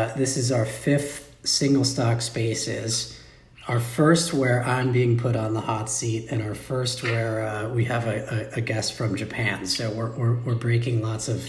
Uh, this is our fifth single stock spaces. Our first where I'm being put on the hot seat, and our first where uh, we have a, a, a, guest from Japan. So we're, we're, we're breaking lots of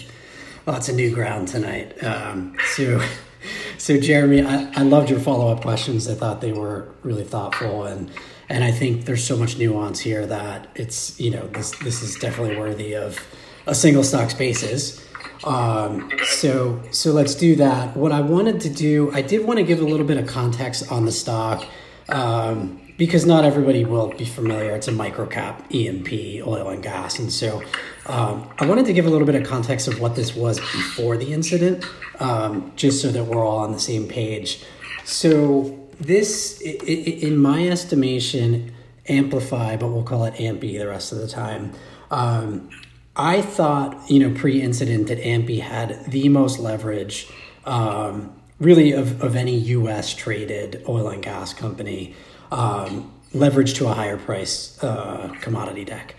lots of new ground tonight. Um, so, so Jeremy, I, I loved your follow up questions. I thought they were really thoughtful, and and I think there's so much nuance here that it's you know this this is definitely worthy of a single stock spaces. Um, so so let's do that. What I wanted to do, I did want to give a little bit of context on the stock. Um, because not everybody will be familiar. It's a microcap E&P oil and gas, and so um, I wanted to give a little bit of context of what this was before the incident, um, just so that we're all on the same page. So this, in my estimation, Amplify, but we'll call it Ampy the rest of the time. Um, I thought, you know, pre-incident that Ampy had the most leverage, um, really, of, of any U.S. traded oil and gas company, um, leverage to a higher price uh, commodity deck.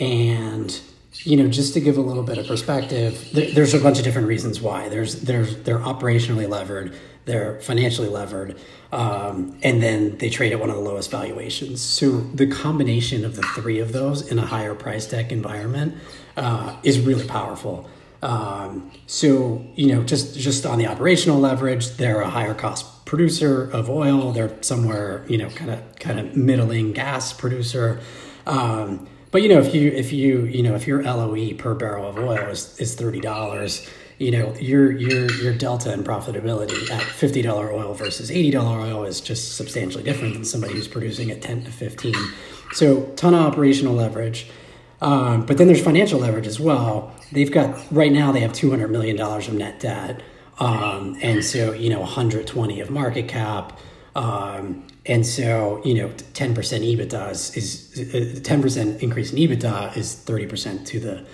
And you know, just to give a little bit of perspective, there's a bunch of different reasons why. There's there's they're operationally levered, they're financially levered, um, and then they trade at one of the lowest valuations. So the combination of the three of those in a higher price deck environment uh, is really powerful. Um, so you know, just just on the operational leverage, they're a higher cost producer of oil. They're somewhere you know, kind of kind of middling gas producer. Um, but you know, if you if you you know if your LOE per barrel of oil is, is thirty dollars, you know your your your delta in profitability at fifty dollar oil versus eighty dollar oil is just substantially different than somebody who's producing at ten to fifteen. So ton of operational leverage. Um, but then there's financial leverage as well. They've got right now they have two hundred million dollars of net debt, um, and so you know 120 of market cap, um, and so you know 10% EBITDA is, is 10% uh, increase in EBITDA is 30% to the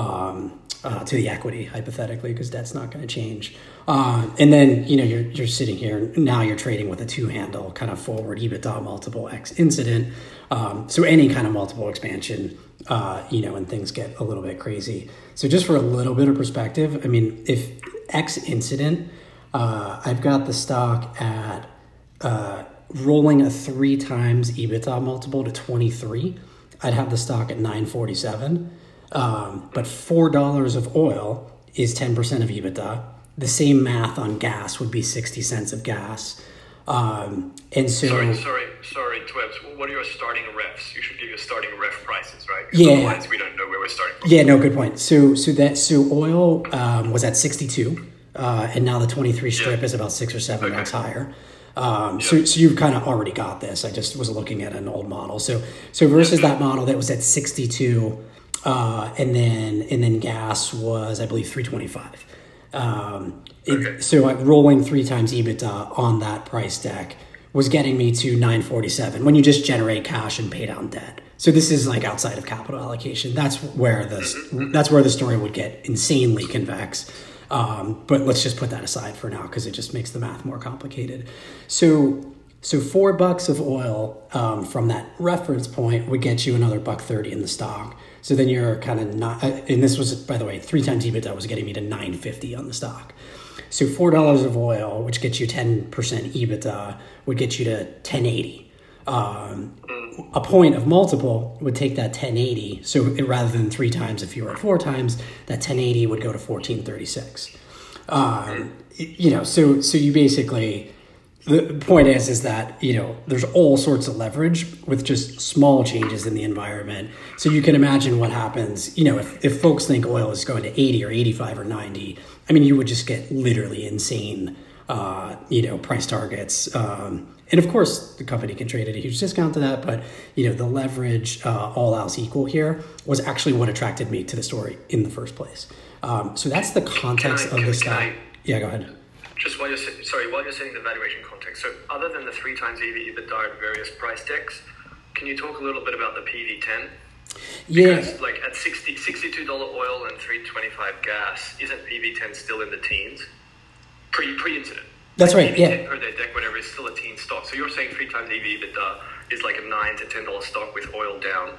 um, uh, to the equity hypothetically because that's not going to change. Uh, and then you know you're you're sitting here now you're trading with a two handle kind of forward EBITDA multiple X incident. Um, so any kind of multiple expansion uh, you know, when things get a little bit crazy. So just for a little bit of perspective, I mean, if X incident, uh, I've got the stock at uh, rolling a three times EBITDA multiple to 23, I'd have the stock at 947. Um, but $4 of oil is 10% of EBITDA. The same math on gas would be 60 cents of gas. Um, and so, sorry, sorry, sorry, Twebs. What are your starting refs? You should give your starting ref prices, right? Yeah. Otherwise, we don't know where we're starting. From. Yeah, no, good point. So, so that so oil um, was at sixty-two, uh, and now the twenty-three strip yeah. is about six or seven okay. higher. Um, So, so you've kind of already got this. I just was looking at an old model. So, so versus that model that was at sixty-two, uh, and then and then gas was I believe three twenty-five. Um, it, So like rolling three times EBITDA on that price deck was getting me to 947 when you just generate cash and pay down debt. So this is like outside of capital allocation. That's where this that's where the story would get insanely convex. Um, but let's just put that aside for now because it just makes the math more complicated. So so four bucks of oil um, from that reference point would get you another buck thirty in the stock. So then you're kind of not, uh, and this was, by the way, three times EBITDA was getting me to 950 on the stock. So $4 of oil, which gets you 10% EBITDA, would get you to 1080. Um, a point of multiple would take that 1080. So it, rather than three times, if you were at four times, that 1080 would go to 1436. Um, you know, so so you basically the point is is that you know there's all sorts of leverage with just small changes in the environment so you can imagine what happens you know if, if folks think oil is going to 80 or 85 or 90 i mean you would just get literally insane uh, you know price targets um, and of course the company can trade at a huge discount to that but you know the leverage uh, all else equal here was actually what attracted me to the story in the first place. Um, so that's the context I, of the stock yeah go ahead. Just while you're sorry, while you're setting the valuation context, so other than the three times EV EBITDA at various price decks, can you talk a little bit about the PV10? Because yeah. like at 60 $62 oil and 325 gas, isn't PV10 still in the teens? Pre pre incident. That's right. PV10 yeah. per their deck, whatever, is still a teen stock. So you're saying three times EV EBITDA is like a nine to ten dollar stock with oil down,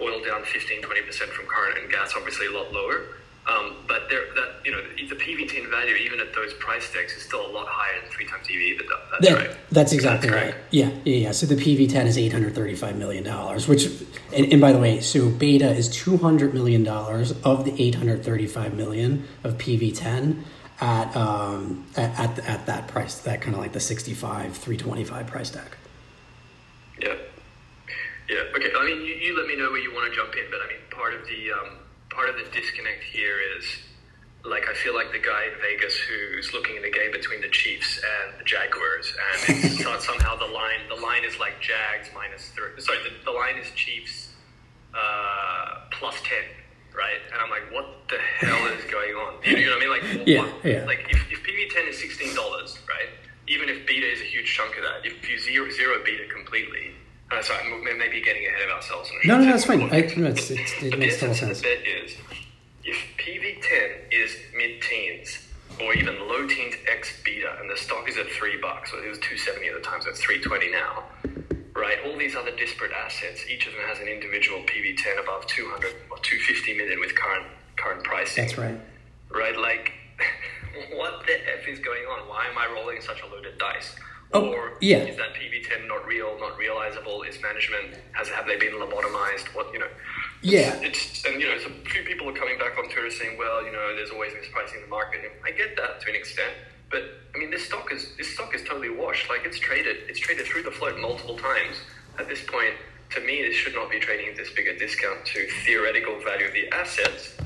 oil down 15, 20 percent from current, and gas obviously a lot lower. Um, but there, that you know, the PV10 value, even at those price decks, is still a lot higher than three times EV. But that's that, right. That's exactly that's right. Yeah, yeah, yeah. So the PV10 is eight hundred thirty-five million dollars, which, and, and by the way, so Beta is two hundred million dollars of the eight hundred thirty-five million of PV10 at um at at, at that price, that kind of like the sixty-five three twenty-five price deck. Yeah. Yeah. Okay. I mean, you, you let me know where you want to jump in, but I mean, part of the um, part of the disconnect here is like I feel like the guy in Vegas who's looking at the game between the Chiefs and the Jaguars, and it's somehow the line the line is like Jags minus three. Sorry, the, the line is Chiefs uh, plus ten, right? And I'm like, what the hell is going on? You know what I mean? Like, yeah, what, yeah. like if, if PV ten is sixteen dollars, right? Even if beta is a huge chunk of that, if you zero zero beta completely. Uh, sorry, maybe getting ahead of ourselves. No, no, that's fine. I, no, it's, it's, it makes total sense. the bet is if PV10 is mid-teens or even low teens X beta, and the stock is at three bucks, so it was two seventy at the time, so it's three twenty now. Right, all these other disparate assets, each of them has an individual PV10 above two hundred or two fifty million with current current pricing. That's right. Right, like what the f is going on? Why am I rolling such a loaded dice? Oh, or yeah. is that PV10 not real, not realizable? Is management has have they been lobotomized? What you know? Yeah. It's and you know, so a few people are coming back on Twitter saying, well, you know, there's always mispricing in the market. And I get that to an extent, but I mean, this stock is this stock is totally washed. Like it's traded, it's traded through the float multiple times. At this point, to me, this should not be trading at this big a discount to theoretical value of the assets.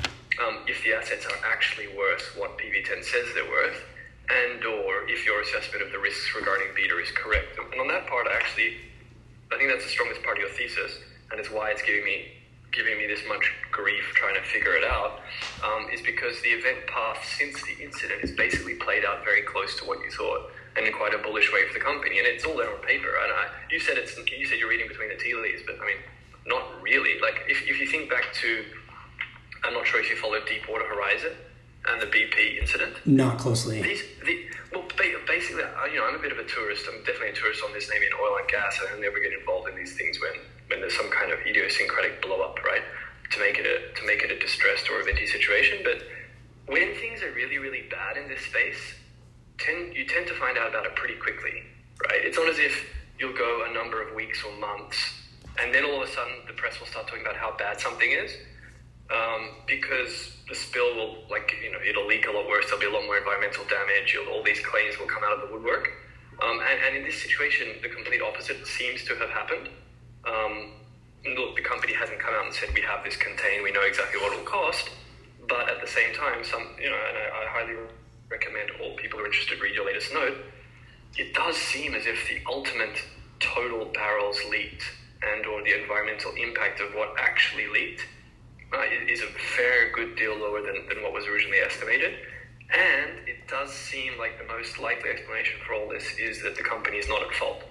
Um, if the assets are actually worth what PV10 says they're worth, and or if your assessment of the risks regarding beta is correct. And on that part, actually, I think that's the strongest part of your thesis, and it's why it's giving me giving me this much grief trying to figure it out. Um, is because the event path since the incident is basically played out very close to what you thought, and in quite a bullish way for the company. And it's all there on paper. And I, you said it's you said you're reading between the tea leaves, but I mean, not really. Like if if you think back to, I'm not sure if you followed Deepwater Horizon and the BP incident. Not closely. These, the, well, basically, you know, I'm a bit of a tourist. I'm definitely a tourist on this name in oil and gas, I never get involved in these things when, when there's some kind of idiosyncratic blow up, right? To make it a to make it a distressed or a venti situation. But when things are really really bad in this space, tend you tend to find out about it pretty quickly, right? It's not as if you'll go a number of weeks or months, and then all of a sudden the press will start talking about how bad something is um, because the spill will, like, you know, it'll leak a lot worse. There'll be a lot more environmental damage. All these claims will come out of the woodwork. Um, and, and, in this situation, the complete opposite seems to have happened. Um, look, the company hasn't come out and said we have this contained. We know exactly what it'll cost. But at the same time, some, you know, and I, I highly recommend all people who are interested read your latest note. It does seem as if the ultimate total barrels leaked and or the environmental impact of what actually leaked uh, is a fair good deal lower than, than what was originally estimated. And it does seem like the most likely explanation for all this is that the company is not at fault.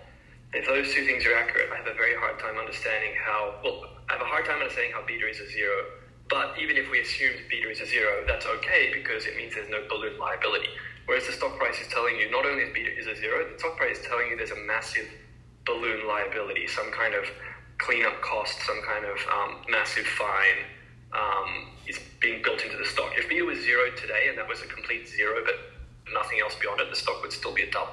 If those two things are accurate, I have a very hard time understanding how, well, I have a hard time understanding how beta is a zero. But even if we assume beta is a zero, that's okay because it means there's no balloon liability. Whereas the stock price is telling you not only is beta is a zero, the stock price is telling you there's a massive balloon liability, some kind of cleanup cost, some kind of um, massive fine um, is being built into the stock. If beta was zero today and that was a complete zero, but nothing else beyond it, the stock would still be a dub,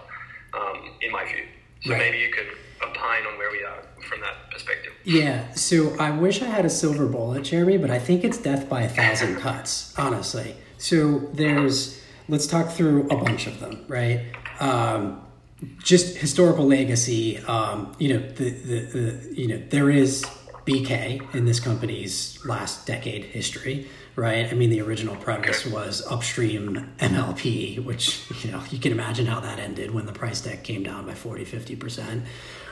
um, in my view. So Right. maybe you could opine on where we are from that perspective. Yeah, so I wish I had a silver bullet, Jeremy, but I think it's death by a thousand cuts, honestly. So there's, let's talk through a bunch of them, right? Um, just historical legacy. Um, you know, the, the, the you know there is BK in this company's last decade history, right? I mean, the original premise was upstream MLP, which, you know, you can imagine how that ended when the price deck came down by 40, 50%.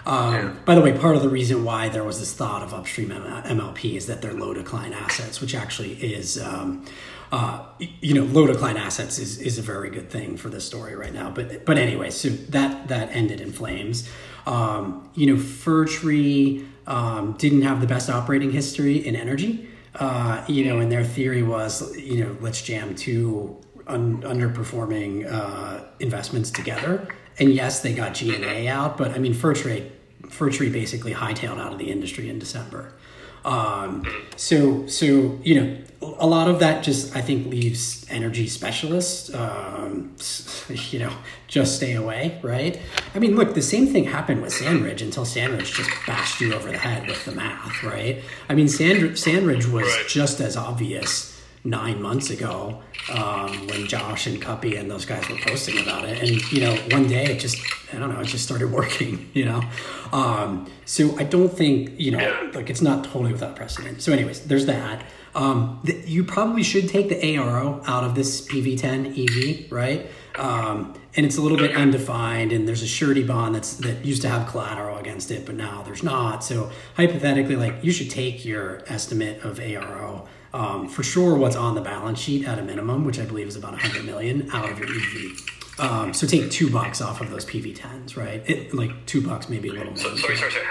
Um, Yeah. By the way, part of the reason why there was this thought of upstream MLP is that they're low decline assets, which actually is, um, uh, you know, low decline assets is, is a very good thing for this story right now. But but anyway, so that that ended in flames. Um, you know, Fir Tree um, didn't have the best operating history in energy. Uh, you know, and their theory was, you know, let's jam two un- underperforming uh, investments together. And yes, they got G and A out, but I mean, Fir Tree, Fir Tree basically hightailed out of the industry in December. Um, so, so you know, a lot of that just I think leaves energy specialists, um, you know, just stay away, right? I mean, look, the same thing happened with Sandridge until Sandridge just bashed you over the head with the math, right? I mean, Sand- Sandridge was just as obvious nine months ago um, when Josh and Cuppy and those guys were posting about it. And, you know, one day it just, I don't know, it just started working, you know? Um, so I don't think, you know, like it's not totally without precedent. So, anyways, there's that. Um, th- you probably should take the ARO out of this PV10 EV, right? Um, and it's a little bit undefined, and there's a surety bond that's that used to have collateral against it, but now there's not. So hypothetically, like you should take your estimate of ARO um, for sure. What's on the balance sheet at a minimum, which I believe is about 100 million, out of your EV. Um, so take two bucks off of those PV10s, right? It, like two bucks, maybe a little more. So, sorry, sorry, sorry.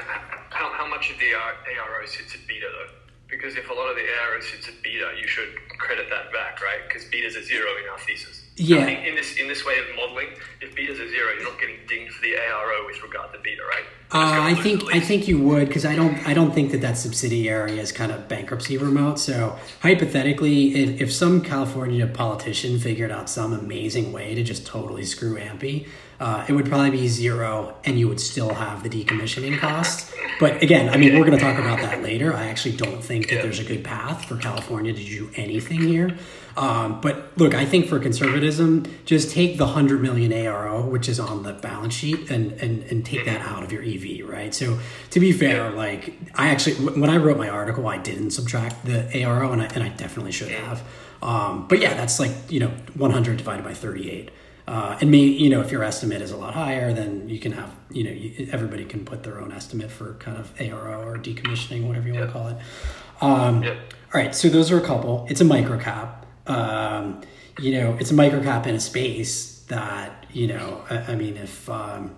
How, how much of the uh, ARO sits at beta though? Because if a lot of the ARO sits at beta, you should credit that back, right? Because betas are zero in our thesis. Yeah. In this in this way of modeling, if betas are zero, you're not getting dinged for the ARO with regard to beta, right? Uh, I think I think you would because I don't I don't think that that subsidiary is kind of bankruptcy remote. So hypothetically, if, if some California politician figured out some amazing way to just totally screw Ampy, uh, it would probably be zero, and you would still have the decommissioning costs. But again, I mean, we're going to talk about that later. I actually don't think that there's a good path for California to do anything here. Um, but look, I think for conservatism, just take the 100 million ARO, which is on the balance sheet, and, and, and take that out of your EV, right? So to be fair, like I actually, when I wrote my article, I didn't subtract the ARO, and I, and I definitely should have. Um, but yeah, that's like, you know, 100 divided by 38. Uh, and me, you know, if your estimate is a lot higher, then you can have, you know, you, everybody can put their own estimate for kind of ARO or decommissioning, whatever you want to call it. Um, Yeah. All right, so those are a couple. It's a microcap. Um, you know, it's a microcap in a space that you know. I, I mean, if um,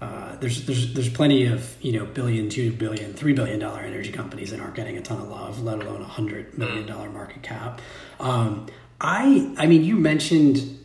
uh, there's there's there's plenty of you know billion, two billion, three billion dollar energy companies that aren't getting a ton of love, let alone a hundred million dollar market cap. Um, I I mean, you mentioned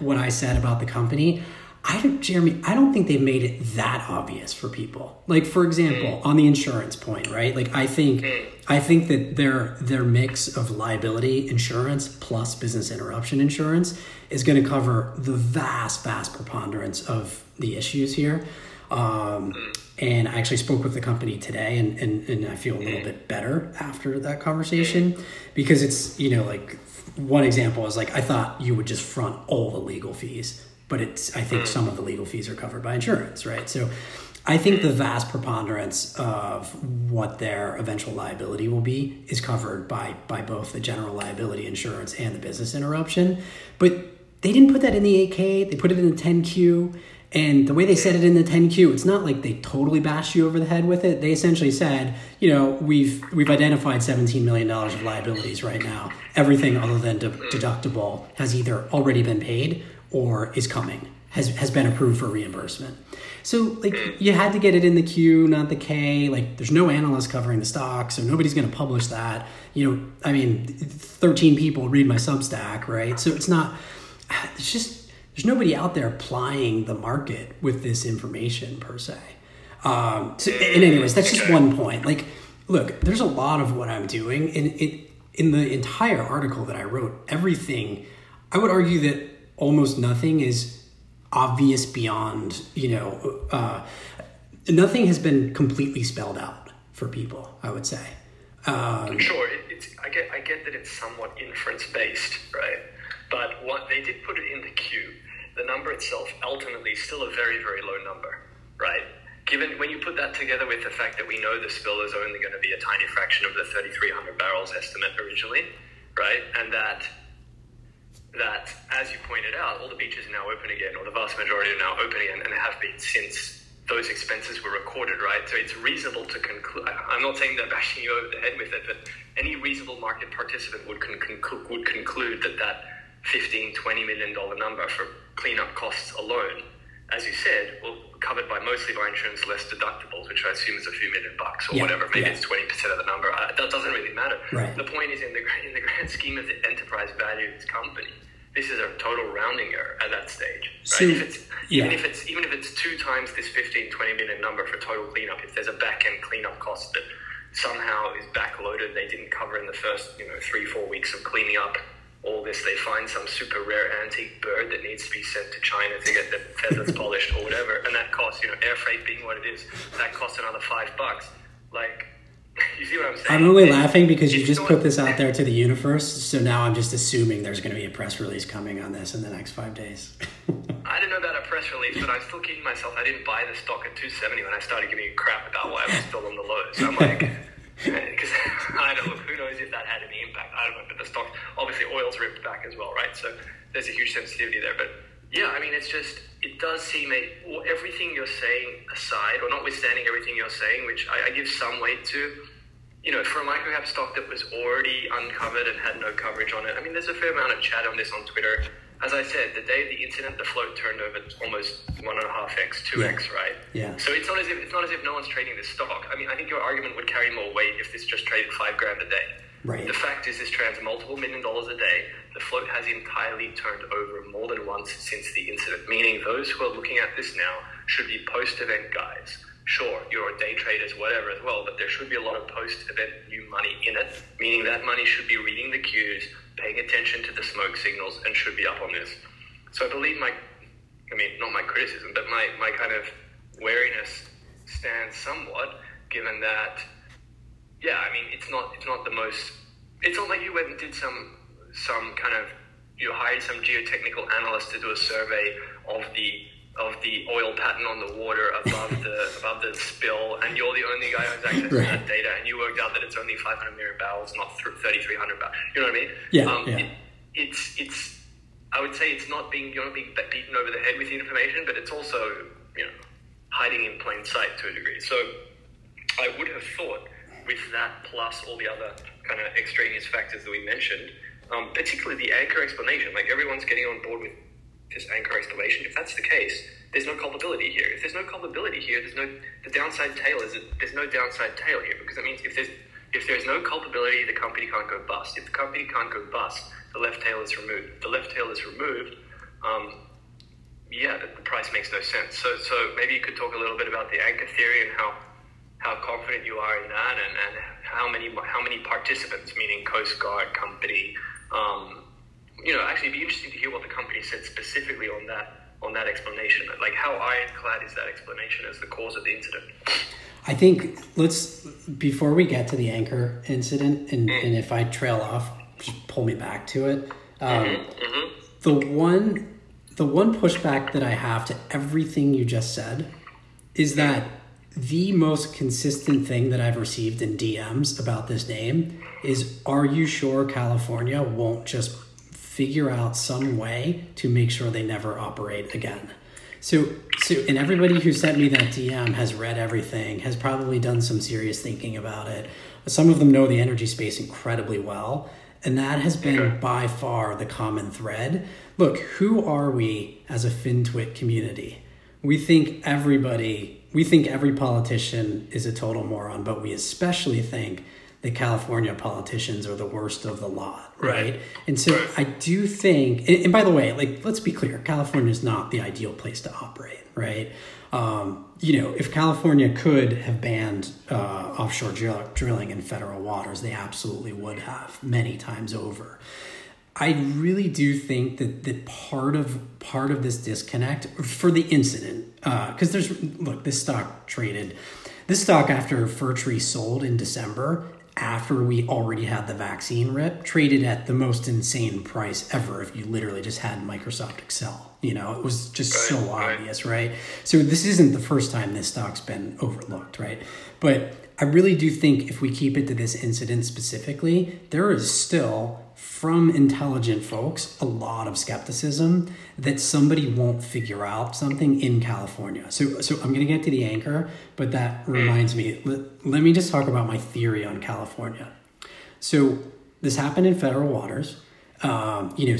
what I said about the company. I don't, Jeremy, I don't think they've made it that obvious for people. Like, for example, mm. on the insurance point, right? Like, I think, mm. I think that their their mix of liability insurance plus business interruption insurance is going to cover the vast, vast preponderance of the issues here. Um, mm. and I actually spoke with the company today, and, and, and I feel a little bit better after that conversation because it's, you know, like one example is like, I thought you would just front all the legal fees, but it's, I think hmm. some of the legal fees are covered by insurance, right? So I think the vast preponderance of what their eventual liability will be is covered by, by both the general liability insurance and the business interruption. But they didn't put that in the 8K, they put it in the 10Q. And the way they said it in the 10Q, it's not like they totally bashed you over the head with it. They essentially said, you know, we've we've identified 17 million dollars of liabilities right now. Everything other than de- deductible has either already been paid or is coming, has has been approved for reimbursement. So like mm. you had to get it in the Q, not the K. Like there's no analyst covering the stock, so nobody's going to publish that. You know, I mean, 13 people read my Substack, right? So it's not. It's just there's nobody out there plying the market with this information per se. Um, so, and anyways, that's just one point. Like, look, there's a lot of what I'm doing, and it in the entire article that I wrote, everything. I would argue that almost nothing is obvious beyond you know. Uh, nothing has been completely spelled out for people. I would say. Um, Sure, it, it's I get I get that it's somewhat inference based, right? But what they did put it in the Q. The number itself ultimately is still a very very low number, right? Given when you put that together with the fact that we know the spill is only going to be a tiny fraction of the 3,300 barrels estimate originally, right? And that that, as you pointed out, all the beaches are now open again, or the vast majority are now open again, and have been since those expenses were recorded, right? So it's reasonable to conclude. I'm not saying they're bashing you over the head with it, but any reasonable market participant would con- would conclude that that 15, 20 million dollar number for cleanup costs alone, as you said, well, covered by mostly by insurance, less deductibles, which I assume is a few million bucks or Yeah, whatever. Maybe yeah. it's 20 percent of the number. Uh, that doesn't really matter. Right. The point is, in the in the grand scheme of the enterprise value of this company, this is a total rounding error at that stage. Right? So, if it's, even if it's even if it's two times this 15, 20 million number for total cleanup, if there's a back end cleanup cost that somehow is backloaded. They didn't cover in the first, you know, three, four weeks of cleaning up all this. They find some super rare antique bird that needs to be sent to China to get the feathers polished or whatever, and that costs, you know, air freight being what it is, that costs another five bucks. Like, you see what I'm saying? I'm only laughing because you just put this out there to the universe, so now I'm just assuming there's going to be a press release coming on this in the next five days. I didn't know about a press release, but I'm still kidding myself. I didn't buy the stock at 270 when I started giving you crap about why I was still on the lows. So I'm like, because I don't look, who knows if that had any impact. I don't know, but the stock, obviously, oil's ripped back as well, right? So there's a huge sensitivity there. But yeah, I mean, it's just, it does seem a, everything you're saying aside, or notwithstanding everything you're saying, which I, I give some weight to, you know, for a microcap stock that was already uncovered and had no coverage on it, I mean, there's a fair amount of chat on this on Twitter as I said, the day of the incident, the float turned over almost one and a half x, two x, right? Yeah. So it's not as if it's not as if no one's trading this stock. I mean, I think your argument would carry more weight if this just traded five grand a day. Right. The fact is, this trades multiple million dollars a day. The float has entirely turned over more than once since the incident. Meaning, those who are looking at this now should be post-event guys. Sure, you're a day traders, whatever as well, but there should be a lot of post-event new money in it. Meaning that money should be reading the cues, paying attention to the smoke signals and should be up on this. So I believe my, I mean, not my criticism, but my, my kind of wariness stands somewhat, given that, yeah, I mean, it's not it's not the most, it's not like you went and did some some kind of you hired some geotechnical analyst to do a survey of the of the oil pattern on the water above the above the spill, and you're the only guy who's has access right. to that data, and you worked out that it's only 500 million barrels, not 3,300 barrels. You know what I mean? Yeah. Um, yeah. It, it's it's. I would say it's not being you're not being beaten over the head with the information, but it's also you know hiding in plain sight to a degree. So I would have thought with that plus all the other kind of extraneous factors that we mentioned, um, particularly the anchor explanation, like everyone's getting on board with this anchor explanation. If that's the case, there's no culpability here. If there's no culpability here, there's no the downside tail is there's no downside tail here because that means if there's if there's no culpability, the company can't go bust. If the company can't go bust, the left tail is removed. If the left tail is removed. Um, yeah, the, price makes no sense. So, so maybe you could talk a little bit about the anchor theory and how how confident you are in that, and, and how many how many participants, meaning Coast Guard, company, um, you know, actually, it'd be interesting to hear what the company said specifically on that on that explanation. Like, how ironclad is that explanation as the cause of the incident? I think let's before we get to the anchor incident, and, mm. and if I trail off, just pull me back to it. Um, mm-hmm, mm-hmm. The one the one pushback that I have to everything you just said is that the most consistent thing that I've received in DMs about this name is Are you sure California won't just figure out some way to make sure they never operate again. So, so, and everybody who sent me that DM has read everything, has probably done some serious thinking about it. Some of them know the energy space incredibly well, and that has been by far the common thread. Look, who are we as a FinTwit community? We think everybody, we think every politician is a total moron, but we especially think the California politicians are the worst of the lot, right? right. And so right. I do think, and, and, by the way, like let's be clear, California is not the ideal place to operate, right? Um, you know, if California could have banned uh, offshore drill- drilling in federal waters, they absolutely would have many times over. I really do think that that part of part of this disconnect for the incident, because uh, there's look, this stock traded, this stock after Fir Tree sold in December after we already had the vaccine rip traded at the most insane price ever if you literally just had Microsoft Excel. You know, it was just right, so obvious, right. right? So this isn't the first time this stock's been overlooked, right? But I really do think if we keep it to this incident specifically, there is still from intelligent folks a lot of skepticism that somebody won't figure out something in California. So, so I'm going to get to the anchor, but that reminds me. Let, let me just talk about my theory on California. So this happened in federal waters. Um, you know,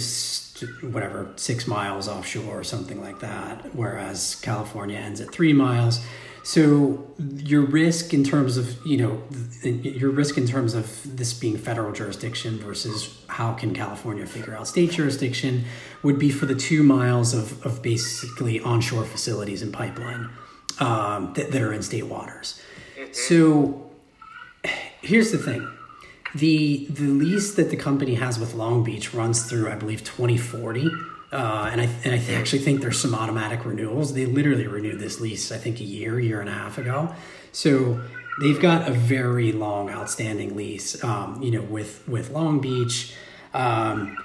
whatever six miles offshore or something like that, whereas California ends at three miles. So your risk in terms of you know your risk in terms of this being federal jurisdiction versus how can California figure out state jurisdiction would be for the two miles of, of basically onshore facilities and pipeline um, that, that are in state waters. Mm-hmm. So here's the thing. The the lease that the company has with Long Beach runs through, I believe, 2040. Uh, and I and I th- actually think there's some automatic renewals. They literally renewed this lease, I think, a year, year and a half ago. So they've got a very long outstanding lease, um, you know, with with Long Beach. Um,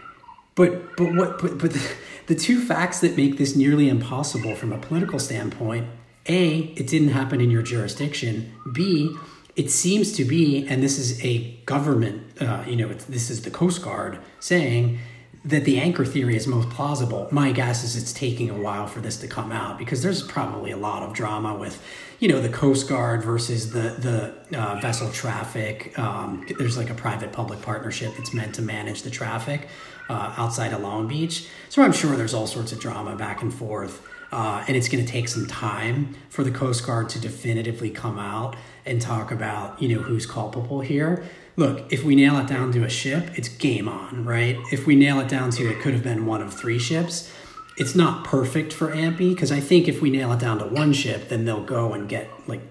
but but what but, but the, the two facts that make this nearly impossible from a political standpoint: a, it didn't happen in your jurisdiction. B, it seems to be, and this is a government, uh, you know, this is the Coast Guard saying that the anchor theory is most plausible. My guess is it's taking a while for this to come out because there's probably a lot of drama with, you know, the Coast Guard versus the the uh, vessel traffic. Um, there's like a private public partnership that's meant to manage the traffic uh, outside of Long Beach. So I'm sure there's all sorts of drama back and forth. Uh, and it's going to take some time for the Coast Guard to definitively come out and talk about, you know, who's culpable here look, if we nail it down to a ship, it's game on, right? If we nail it down to it could have been one of three ships, it's not perfect for Ampy because I think if we nail it down to one ship, then they'll go and get like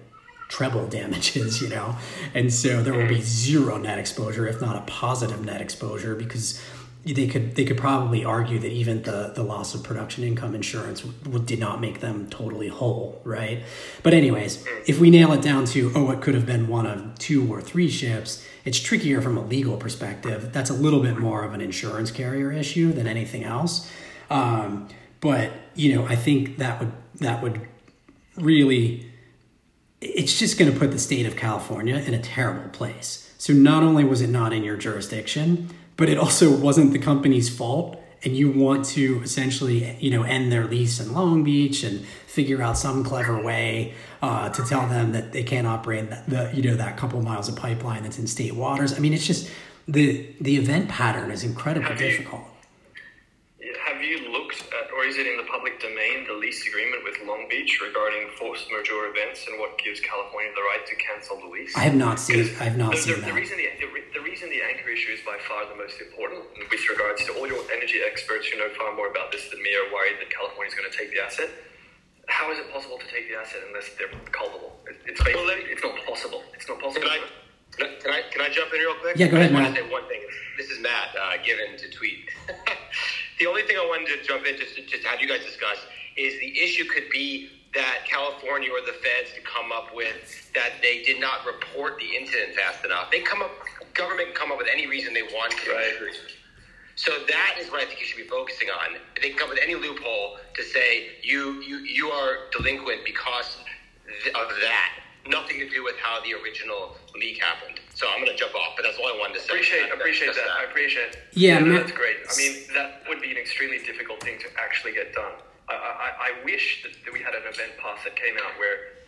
treble damages, you know? And so there will be zero net exposure, if not a positive net exposure, because they could they could probably argue that even the the loss of production income insurance w- did not make them totally whole, right? But anyways, if we nail it down to oh, it could have been one of two or three ships, it's trickier from a legal perspective. That's a little bit more of an insurance carrier issue than anything else. Um, but you know, I think that would that would really it's just going to put the state of California in a terrible place. So not only was it not in your jurisdiction, but it also wasn't the company's fault and you want to essentially you know end their lease in long beach and figure out some clever way uh, to tell them that they can't operate the, the you know that couple miles of pipeline that's in state waters. I mean it's just the the event pattern is incredibly have difficult. You, have you looked at or is it in the public domain the lease agreement with long beach regarding force majeure events and what gives california the right to cancel the lease? I have not seen i have not the, seen the, that. the reason the, the the reason the anchor issue is by far the most important, with regards to all your energy experts who know far more about this than me are worried that California is going to take the asset. How is it possible to take the asset unless they're culpable? It's basically, well, it's not possible. It's not possible. Can I, can I, can I jump in real quick? Yeah, go ahead, I Matt. want to say one thing. This is Matt, uh, given to tweet. the only thing I wanted to jump in just, just have you guys discuss is the issue could be that California or the feds to come up with that they did not report the incident fast enough. They come up government can come up with any reason they want to. Right. So that is what I think you should be focusing on. They can come with any loophole to say you you you are delinquent because of that. Nothing to do with how the original leak happened. So I'm going to jump off, but that's all I wanted to say. Appreciate, that, appreciate that. that. I appreciate. Yeah, yeah that's great. I mean, that would be an extremely difficult thing to actually get done. I, I, I wish that we had an event pass that came out where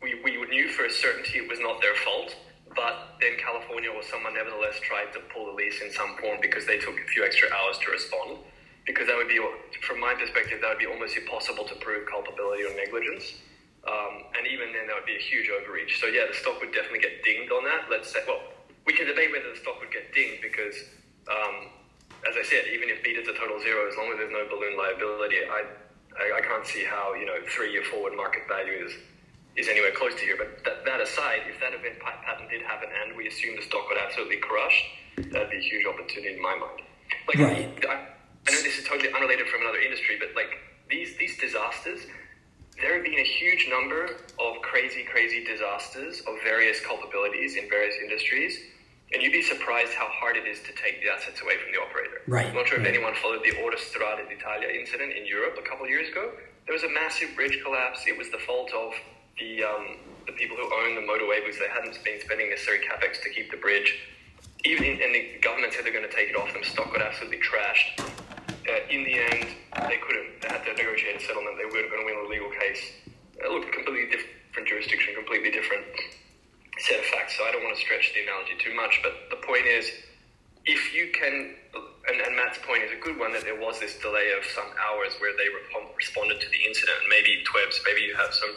we, we knew for a certainty it was not their fault, but then California or someone nevertheless tried to pull the lease in some form because they took a few extra hours to respond. Because that would be, from my perspective, that would be almost impossible to prove culpability or negligence. Um, and even then, that would be a huge overreach. So yeah, the stock would definitely get dinged on that. Let's say, well, we can debate whether the stock would get dinged because, um, as I said, even if beta's a total zero, as long as there's no balloon liability, I, I, I can't see how you know three-year forward market value is is anywhere close to here. But that, that aside, if that event pattern did happen and we assume the stock would absolutely crush, that'd be a huge opportunity in my mind. Like, right. I, I know this is totally unrelated from another industry, but like these these disasters, there have been a huge number of crazy, crazy disasters of various culpabilities in various industries. And you'd be surprised how hard it is to take the assets away from the operator. Right. I'm not sure right. if anyone followed the Autostrada d'Italia incident in Europe a couple of years ago. There was a massive bridge collapse. It was the fault of the um, the people who own the motorway because they hadn't been spending necessary capex to keep the bridge. Even and the government said they're going to take it off them. Stock got absolutely trashed. Uh, in the end, they couldn't. They had to negotiate a settlement. They weren't going to win a legal case. Uh, look, completely different jurisdiction, completely different set of facts. So I don't want to stretch the analogy too much. But the point is, if you can, and, and Matt's point is a good one, that there was this delay of some hours where they responded to the incident. Maybe Twebs, maybe you have some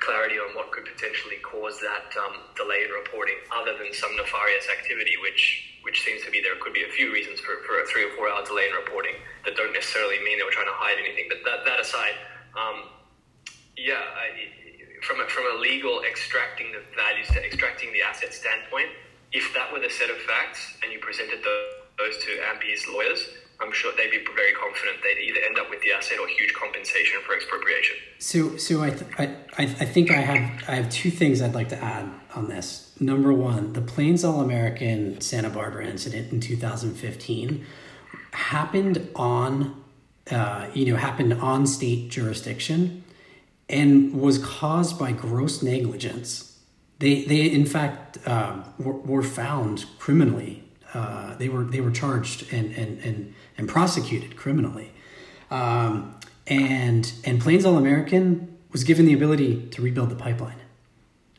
clarity on what could potentially cause that um, delay in reporting, other than some nefarious activity, which which seems to be there could be a few reasons for, for a three or four hour delay in reporting that don't necessarily mean they were trying to hide anything. But that, that aside, um, yeah, I, from a, from a legal extracting the values to extracting the asset standpoint, if that were the set of facts and you presented those to Ampy's lawyers, I'm sure they'd be very confident they'd either end up with the asset or huge compensation for expropriation. So, so I, th- I, I think I have I have two things I'd like to add on this. Number one, the Plains All American Santa Barbara incident in 2015 happened on, uh, you know, happened on state jurisdiction, and was caused by gross negligence. They, they in fact uh, were, were found criminally uh, they were they were charged and and and, and prosecuted criminally, um, and and Plains All American was given the ability to rebuild the pipeline.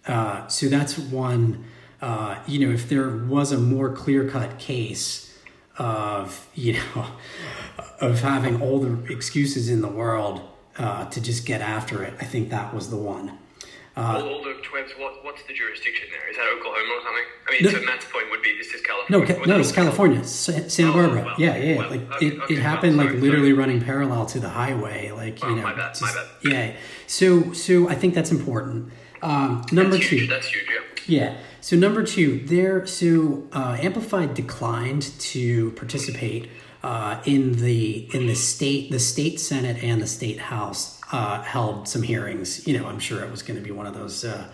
Uh, so that's one. Uh, you know, if there was a more clear cut case of you know of having all the excuses in the world uh, to just get after it, I think that was the one. Uh, all, all the twebs, what, what's the jurisdiction there? Is that Oklahoma or something? I mean, no, so Matt's point would be this is California. No, no, it's California, Santa oh, Barbara. Well, yeah, yeah. Well, like okay, it, okay, it happened well, sorry, like literally sorry. running parallel to the highway. Like you know, my bad, just, my bad. yeah. So, so I think that's important. Um, number that's two, huge, that's huge. Yeah. Yeah. So number two, there. So uh, Amplified declined to participate uh, in the in the state the state senate and the state house uh, held some hearings. You know, I'm sure it was going to be one of those uh,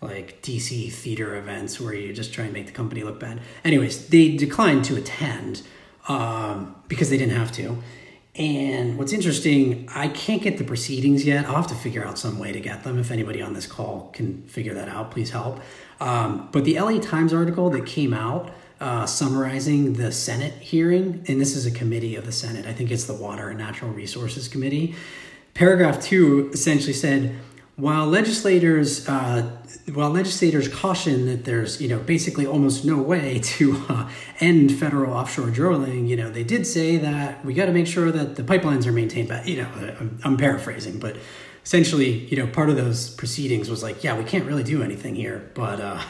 like DC theater events where you just try and make the company look bad. Anyways, they declined to attend um, because they didn't have to. And what's interesting, I can't get the proceedings yet. I'll have to figure out some way to get them. If anybody on this call can figure that out, please help. Um, but the LA Times article that came out uh, summarizing the Senate hearing, and this is a committee of the Senate, I think it's the Water and Natural Resources Committee. Paragraph two essentially said, while legislators uh, while legislators caution that there's you know basically almost no way to uh, end federal offshore drilling, you know they did say that we got to make sure that the pipelines are maintained. But you know I'm, I'm paraphrasing, but essentially you know part of those proceedings was like yeah we can't really do anything here, but uh,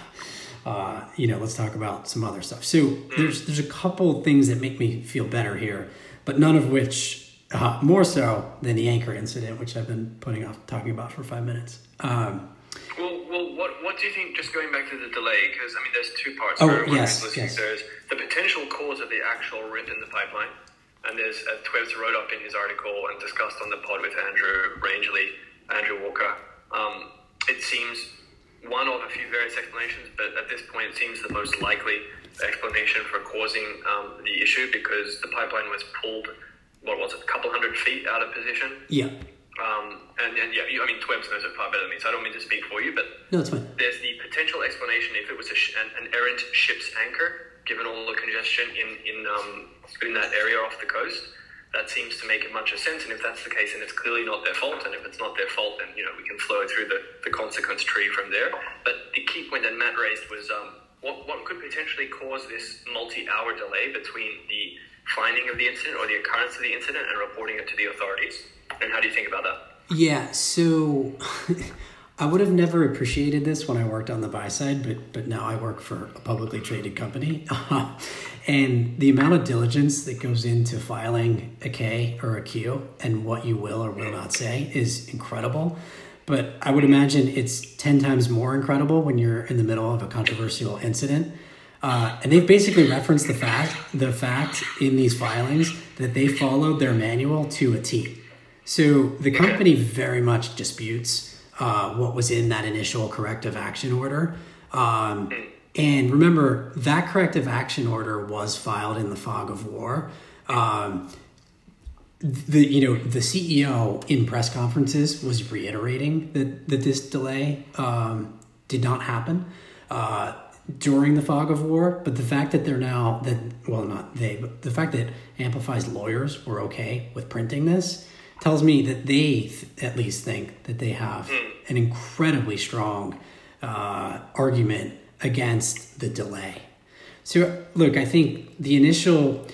uh, you know let's talk about some other stuff. So there's there's a couple things that make me feel better here, but none of which uh, more so than the anchor incident, which I've been putting off talking about for five minutes. Um, well, well, what what do you think? Just going back to the delay, because I mean, there's two parts. Oh, yes, yes. There's the potential cause of the actual rip in the pipeline, and there's uh, Twebs wrote up in his article and discussed on the pod with Andrew Rangeley, Andrew Walker. Um, it seems one of a few various explanations, but at this point, it seems the most likely explanation for causing um, the issue because the pipeline was pulled what was it, a couple hundred feet out of position. Yeah. Um, and, and yeah, you, I mean, Twebs knows it far better than me, so I don't mean to speak for you, but no, it's fine. There's the potential explanation if it was sh- an, an, errant ship's anchor, given all the congestion in in um, in that area off the coast. That seems to make a much of sense, and if that's the case, then it's clearly not their fault. And if it's not their fault, then you know we can flow through the, the consequence tree from there. But the key point that Matt raised was um, what what could potentially cause this multi-hour delay between the finding of the incident or the occurrence of the incident and reporting it to the authorities? And how do you think about that? Yeah, so I would have never appreciated this when I worked on the buy side, but but now I work for a publicly traded company. and the amount of diligence that goes into filing a K or a Q and what you will or will not say is incredible. But I would imagine it's 10 times more incredible when you're in the middle of a controversial incident uh, and they've basically referenced the fact the fact in these filings that they followed their manual to a T. So the company very much disputes uh, what was in that initial corrective action order. Um, and remember, that corrective action order was filed in the fog of war. Um, the you know the CEO in press conferences was reiterating that that this delay um, did not happen. Uh, during the fog of war, but the fact that they're now that well not they, but the fact that Amplify's lawyers were okay with printing this tells me that they th- at least think that they have hmm. an incredibly strong uh, argument against the delay. So look, I think the initial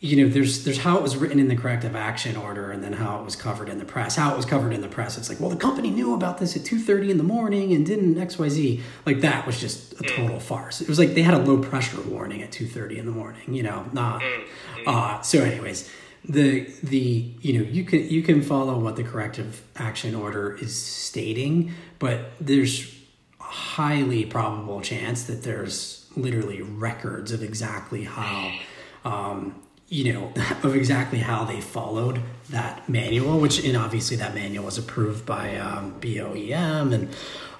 you know, there's there's how it was written in the corrective action order, and then how it was covered in the press. How it was covered in the press, it's like, well, the company knew about this at two thirty in the morning and didn't X Y Z. Like that was just a total farce. It was like they had a low pressure warning at two thirty in the morning. You know, not. Uh, so, anyways, the the you know you can you can follow what the corrective action order is stating, but there's a highly probable chance that there's literally records of exactly how um, you know of exactly how they followed that manual which and obviously that manual was approved by um, BOEM and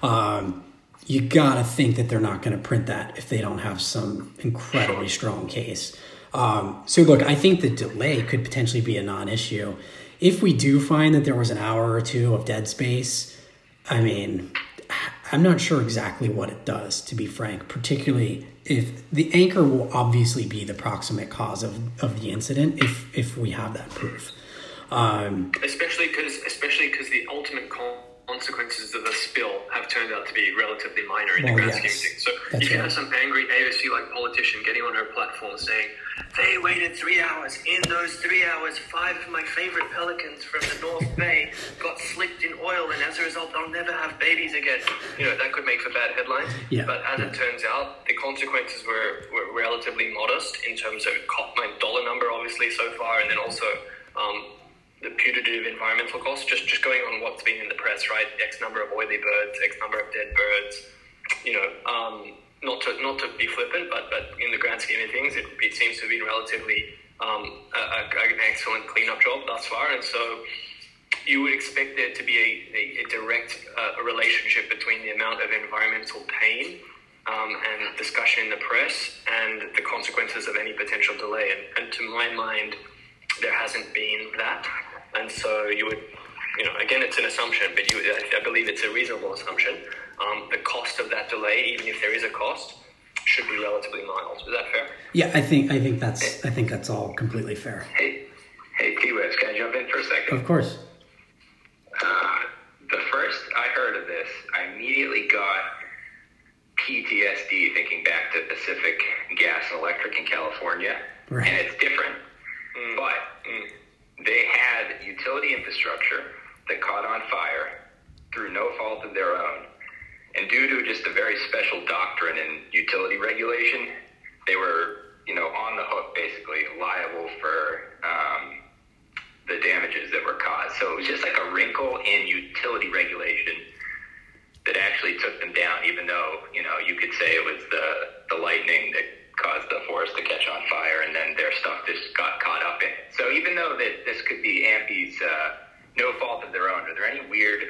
um, you gotta think that they're not going to print that if they don't have some incredibly strong case. Um, so look i think the delay could potentially be a non-issue. If we do find that there was an hour or two of dead space i mean i'm not sure exactly what it does to be frank particularly if the anchor will obviously be the proximate cause of, of the incident if if we have that proof. Um, especially because especially because the ultimate consequences of the spill have turned out to be relatively minor in well, the grand yes, scheme of things. So you can right. have some angry AOC like politician getting on her platform saying, they waited three hours. In those three hours, five of my favorite pelicans from the North Bay got slicked in oil, and as a result, they'll never have babies again. You know, that could make for bad headlines. Yeah. But as it turns out, the consequences were, were relatively modest in terms of my dollar number, obviously, so far, and then also um, the putative environmental costs. Just just going on what's been in the press, right? X number of oily birds, X number of dead birds. You know. Um, not to not to be flippant, but but in the grand scheme of things, it, it seems to have been relatively um, a, a, an excellent cleanup job thus far, and so you would expect there to be a, a, a direct uh, relationship between the amount of environmental pain um, and discussion in the press and the consequences of any potential delay. And, and to my mind, there hasn't been that, and so you would, you know, again, it's an assumption, but you, I believe it's a reasonable assumption um, the cost of that delay, even if there is a cost, should be relatively mild. Is that fair? Yeah, I think I think that's I think that's all completely fair. Hey, hey. Webs, can I jump in for a second? Of course. Uh, the first I heard of this, I immediately got PTSD thinking back to Pacific Gas and Electric in California, right. and it's different. Mm. But mm, they had utility infrastructure that caught on fire through no fault of their own and due to just a very special doctrine in utility regulation, they were, you know, on the hook, basically liable for um, the damages that were caused. So it was just like a wrinkle in utility regulation that actually took them down, even though, you know, you could say it was the, the lightning that caused the forest to catch on fire and then their stuff just got caught up in it. So even though that this could be Ampy's uh, no fault of their own, are there any weird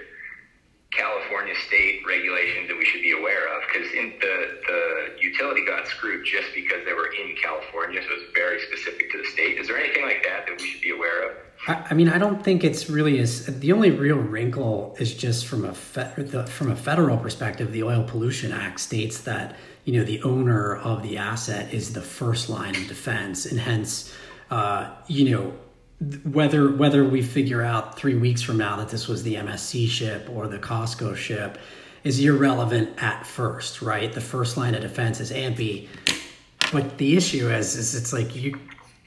California state regulations that we should be aware of because the the utility got screwed just because they were in California, so it's very specific to the state. Is there anything like that that we should be aware of? I, I mean, I don't think it's really as the only real wrinkle is just from a fe, the, from a federal perspective. The Oil Pollution Act states that you know the owner of the asset is the first line of defense, and hence, uh, you know whether whether we figure out three weeks from now that this was the MSC ship or the COSCO ship is irrelevant at first, right? The first line of defense is Ampy, but the issue is is it's like you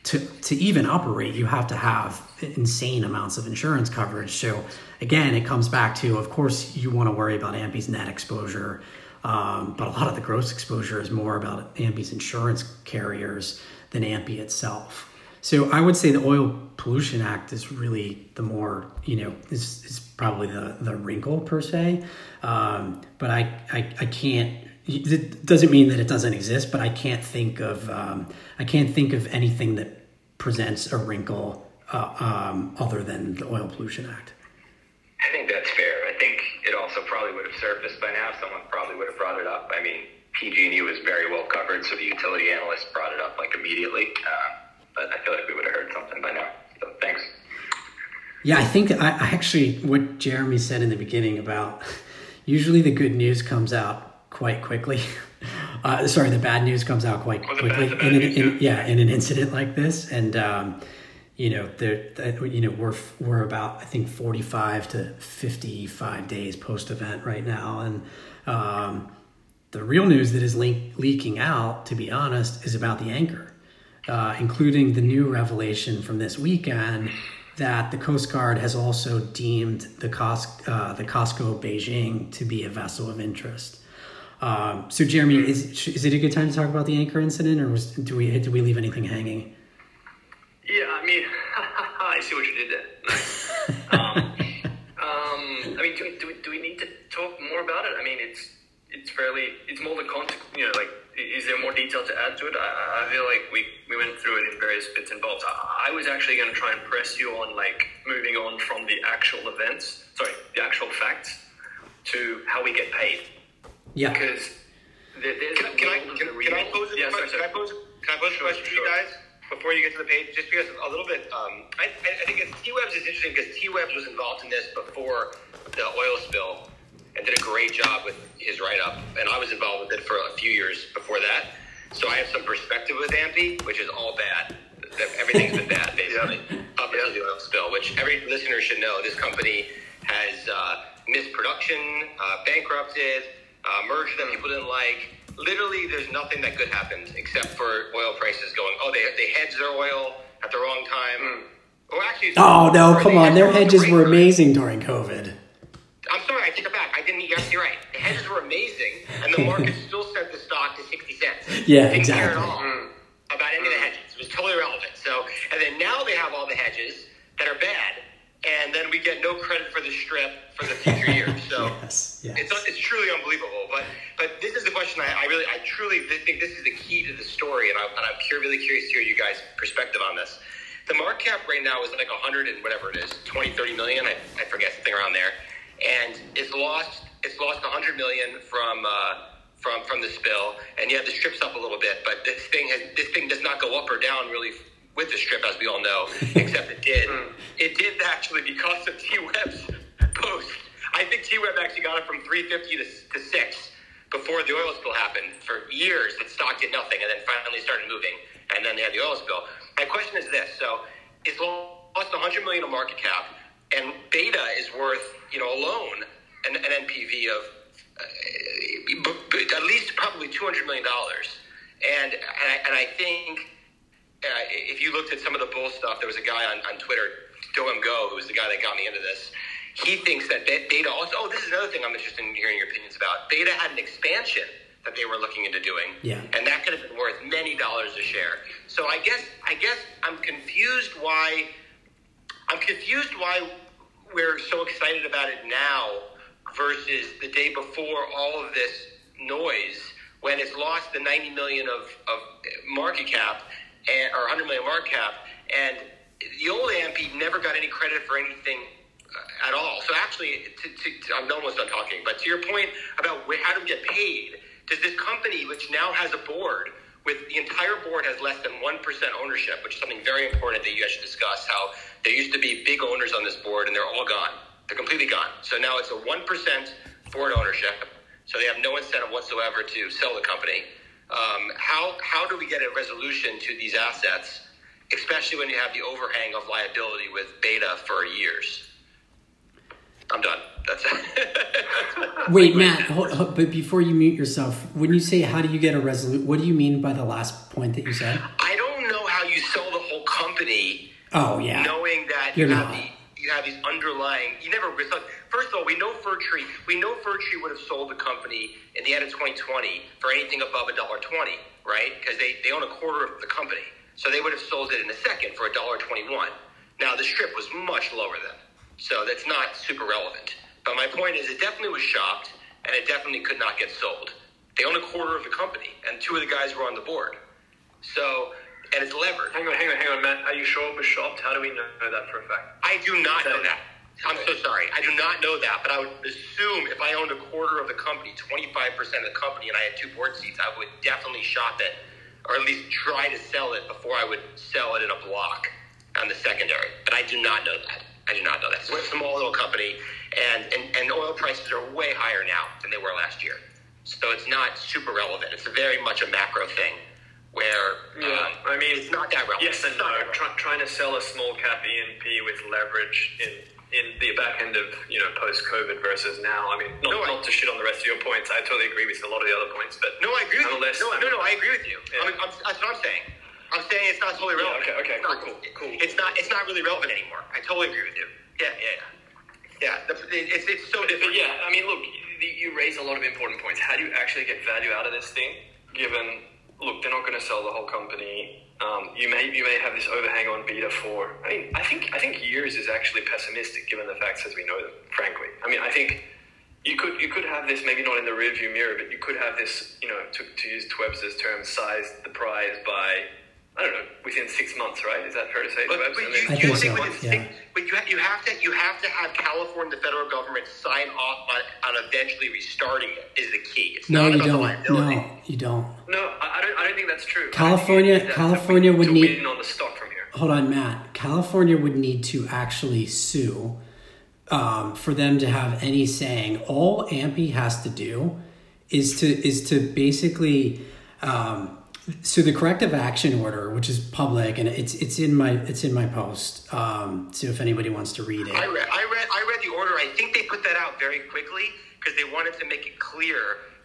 to to even operate, you have to have insane amounts of insurance coverage. So again, it comes back to, of course, you want to worry about Ampy's net exposure, um, but a lot of the gross exposure is more about Ampy's insurance carriers than AMPI itself. So I would say the Oil Pollution Act is really the more, you know, is, is probably the, the wrinkle per se. Um, but I, I, I can't, it doesn't mean that it doesn't exist, but I can't think of, um, I can't think of anything that presents a wrinkle uh, um, other than the Oil Pollution Act. I think that's fair. I think it also probably would have surfaced by now. Someone probably would have brought it up. I mean, PG&E was very well covered, so the utility analyst brought it up like immediately. Uh, but I feel like we would have heard something by now. So thanks. Yeah, I think I, I actually what Jeremy said in the beginning about usually the good news comes out quite quickly. Uh, sorry, the bad news comes out quite well, quickly bad, in, an, in, yeah, in an incident like this, and um, you know, there, you know, we're we're about I think forty five to fifty five days post event right now, and um, the real news that is leak, leaking out, to be honest, is about the anchor uh, including the new revelation from this weekend that the Coast Guard has also deemed the, Cos- uh, the COSCO Beijing to be a vessel of interest. Um, so, Jeremy, is, is it a good time to talk about the anchor incident, or was, do we do we leave anything hanging? Yeah, I mean, I see what you did there. um, more about it? I mean, it's it's fairly it's more the context. You know, like is there more detail to add to it? I, I feel like we, we went through it in various bits and bobs. I, I was actually going to try and press you on like moving on from the actual events, sorry, the actual facts, to how we get paid. Yeah. Because there, there's Can, I- can I can, can I pose a yeah, sorry, question? Can I sorry. pose can I pose a Sure, question to you guys before you get to the page? Just because a little bit, um, I, I I think it's, T Webs is interesting because T Webs was involved in this before the oil spill and did a great job with his write up, and I was involved with it for a few years before that. So I have some perspective with Ampy, which is all bad. That Everything's been bad basically up until the oil spill, which every listener should know. This company has uh, missed production, uh, bankrupted, uh, merged that people didn't like. Literally, there's nothing that good happened except for oil prices going. Oh, they they hedged their oil at the wrong time. Or actually, Oh no, come on! Their it at the hedges were amazing during COVID. I'm sorry, I take it back. I didn't. Mean You're absolutely right. The hedges were amazing, and the market still sent the stock to 60 cents. Yeah, Didn't care exactly. at all about any of the mm. hedges. It was totally irrelevant. So, and then now they have all the hedges that are bad, and then we get no credit for the strip for the future years. So. Yes, yes. It's, it's truly unbelievable, but but this is the question I, I really I truly think this is the key to the story, and, I, and I'm cur- really curious to hear you guys' perspective on this. The market cap right now is like 100 and whatever it is, 20, 30 million, I, I forget something around there, and it's lost it's lost 100 million from uh, from from the spill, and yeah, the strip's up a little bit, but this thing has this thing does not go up or down really with the strip, as we all know, except it did. It did actually because of T Web's post. I think T Web actually got it from 350 to, to 6 before the oil spill happened. For years, it stock did nothing and then finally started moving, and then they had the oil spill. My question is this so it's lost 100 million of market cap, and Beta is worth, you know, alone an, an NPV of uh, at least probably $200 million. And, and, I, and I think uh, if you looked at some of the bull stuff, there was a guy on, on Twitter, Doem Go, who was the guy that got me into this. He thinks that Be- Beta also, oh, this is another thing I'm interested in hearing your opinions about. Beta had an expansion that they were looking into doing. Yeah. And that could have been worth many dollars a share. So I guess, I guess I'm confused why, I'm confused why we're so excited about it now versus the day before all of this noise when it's lost the 90 million of, of market cap and, or 100 million market cap and the old AMP never got any credit for anything uh, at all. So actually, to, to, to, I'm almost done talking, but to your point about how to get paid, does this company, which now has a board, with the entire board has less than 1% ownership, which is something very important that you guys should discuss, how there used to be big owners on this board and they're all gone. They're completely gone. So now it's a 1% board ownership. So they have no incentive whatsoever to sell the company. Um, how, how do we get a resolution to these assets, especially when you have the overhang of liability with beta for years? I'm done. That's it. Wait, Matt, hold, hold- but before you mute yourself, when you say how do you get a resolution, what do you mean by the last point that you said? I don't know how you sell the whole company Oh yeah, knowing that You're you have not. the you have these underlying. You never like- first of all, we know Fir Tree. We know Fir Tree would have sold the company in the end of 2020 for anything above a dollar twenty, right? Because they they own a quarter of the company, so they would have sold it in a second for a dollar twenty-one. Now the strip was much lower then, so that's not super relevant. But my point is, it definitely was shopped, and it definitely could not get sold. They own a quarter of the company, and two of the guys were on the board. So, and it's levered. Hang on, hang on, hang on, Matt. Are you sure it was shopped? How do we know that for a fact? I do not know that. I'm so sorry. I do not know that, but I would assume if I owned a quarter of the company, 25% of the company, and I had two board seats, I would definitely shop it, or at least try to sell it before I would sell it in a block on the secondary. But I do not know that. I do not know that. It's a small little company, and, and, and oil prices are way higher now than they were last year. So it's not super relevant. It's very much a macro thing where Yeah, um, I mean, it's not that relevant. Yes and no. not that relevant. Try, trying to sell a small cap E&P with leverage in in the back end of you know post COVID versus now. I mean, not, No, I- not to shit on the rest of your points. I totally agree with a lot of the other points, but No, I agree with you. No, no, no, I agree with you. Yeah. I'm, I'm, that's what I'm saying. I'm saying it's not totally relevant. okay, okay, It's not- cool, cool, cool. It's not. It's not really relevant anymore. I totally agree with you. Yeah, yeah, yeah. Yeah, the, it's it's so different. but yeah, I mean, look, you, raise a lot of important points. How do you actually get value out of this thing? Given, look, they're not going to sell the whole company. Um, you may you may have this overhang on beta for. I mean, I think I think years is actually pessimistic given the facts as we know them. Frankly, I mean, I think you could you could have this maybe not in the rearview mirror, but you could have this, you know, to, to use Webster's term, size the prize by I don't know within six months, right? Is that fair to say? But, but you, I you think think so, with yeah. thing- but you, you have to you have to have California, the federal government, sign off on, on eventually restarting it. Is the key. It's No, not you don't. No, you don't. no, I, don't. I don't think that's true. California- that- California would to need- win on the stock from here. Hold on, Matt. California would need to actually sue um, for them to have any saying. All Ampy has to do is to is to basically. Um, so the corrective action order, which is public, and it's it's in my it's in my post. Um, so if anybody wants to read it, I read, I read, I read the order. I think they put that out very quickly because they wanted to make it clear.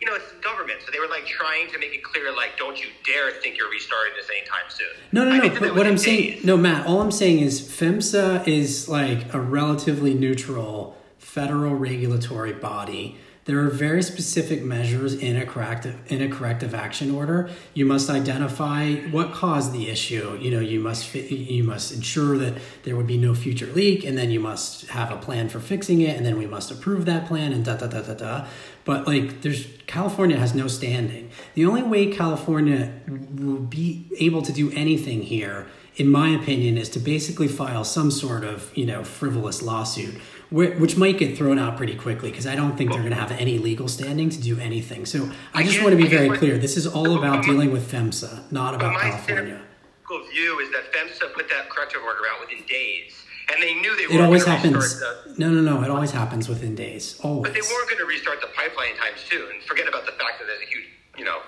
You know, it's government, so they were like trying to make it clear, like, don't you dare think you're restarting this anytime soon. No, no, I no. But what I'm in saying, no, Matt. All I'm saying is PHMSA is like a relatively neutral federal regulatory body. There are very specific measures in a corrective in a corrective action order. You must identify what caused the issue. You know, you must you must ensure that there would be no future leak, and then you must have a plan for fixing it, and then we must approve that plan, and da da da da da. But like, there's California has no standing. The only way California will be able to do anything here, in my opinion, is to basically file some sort of you know frivolous lawsuit, which might get thrown out pretty quickly because I don't think they're going to have any legal standing to do anything. So I just want to be very clear. This is all about dealing with PHMSA, not about my California. cynical view is that PHMSA put that corrective order out within days, and they knew they It always happens. the. No, no, no. It always happens within days. Always. But they weren't going to restart the pipeline in time soon. Forget about the fact that there's a huge, you know,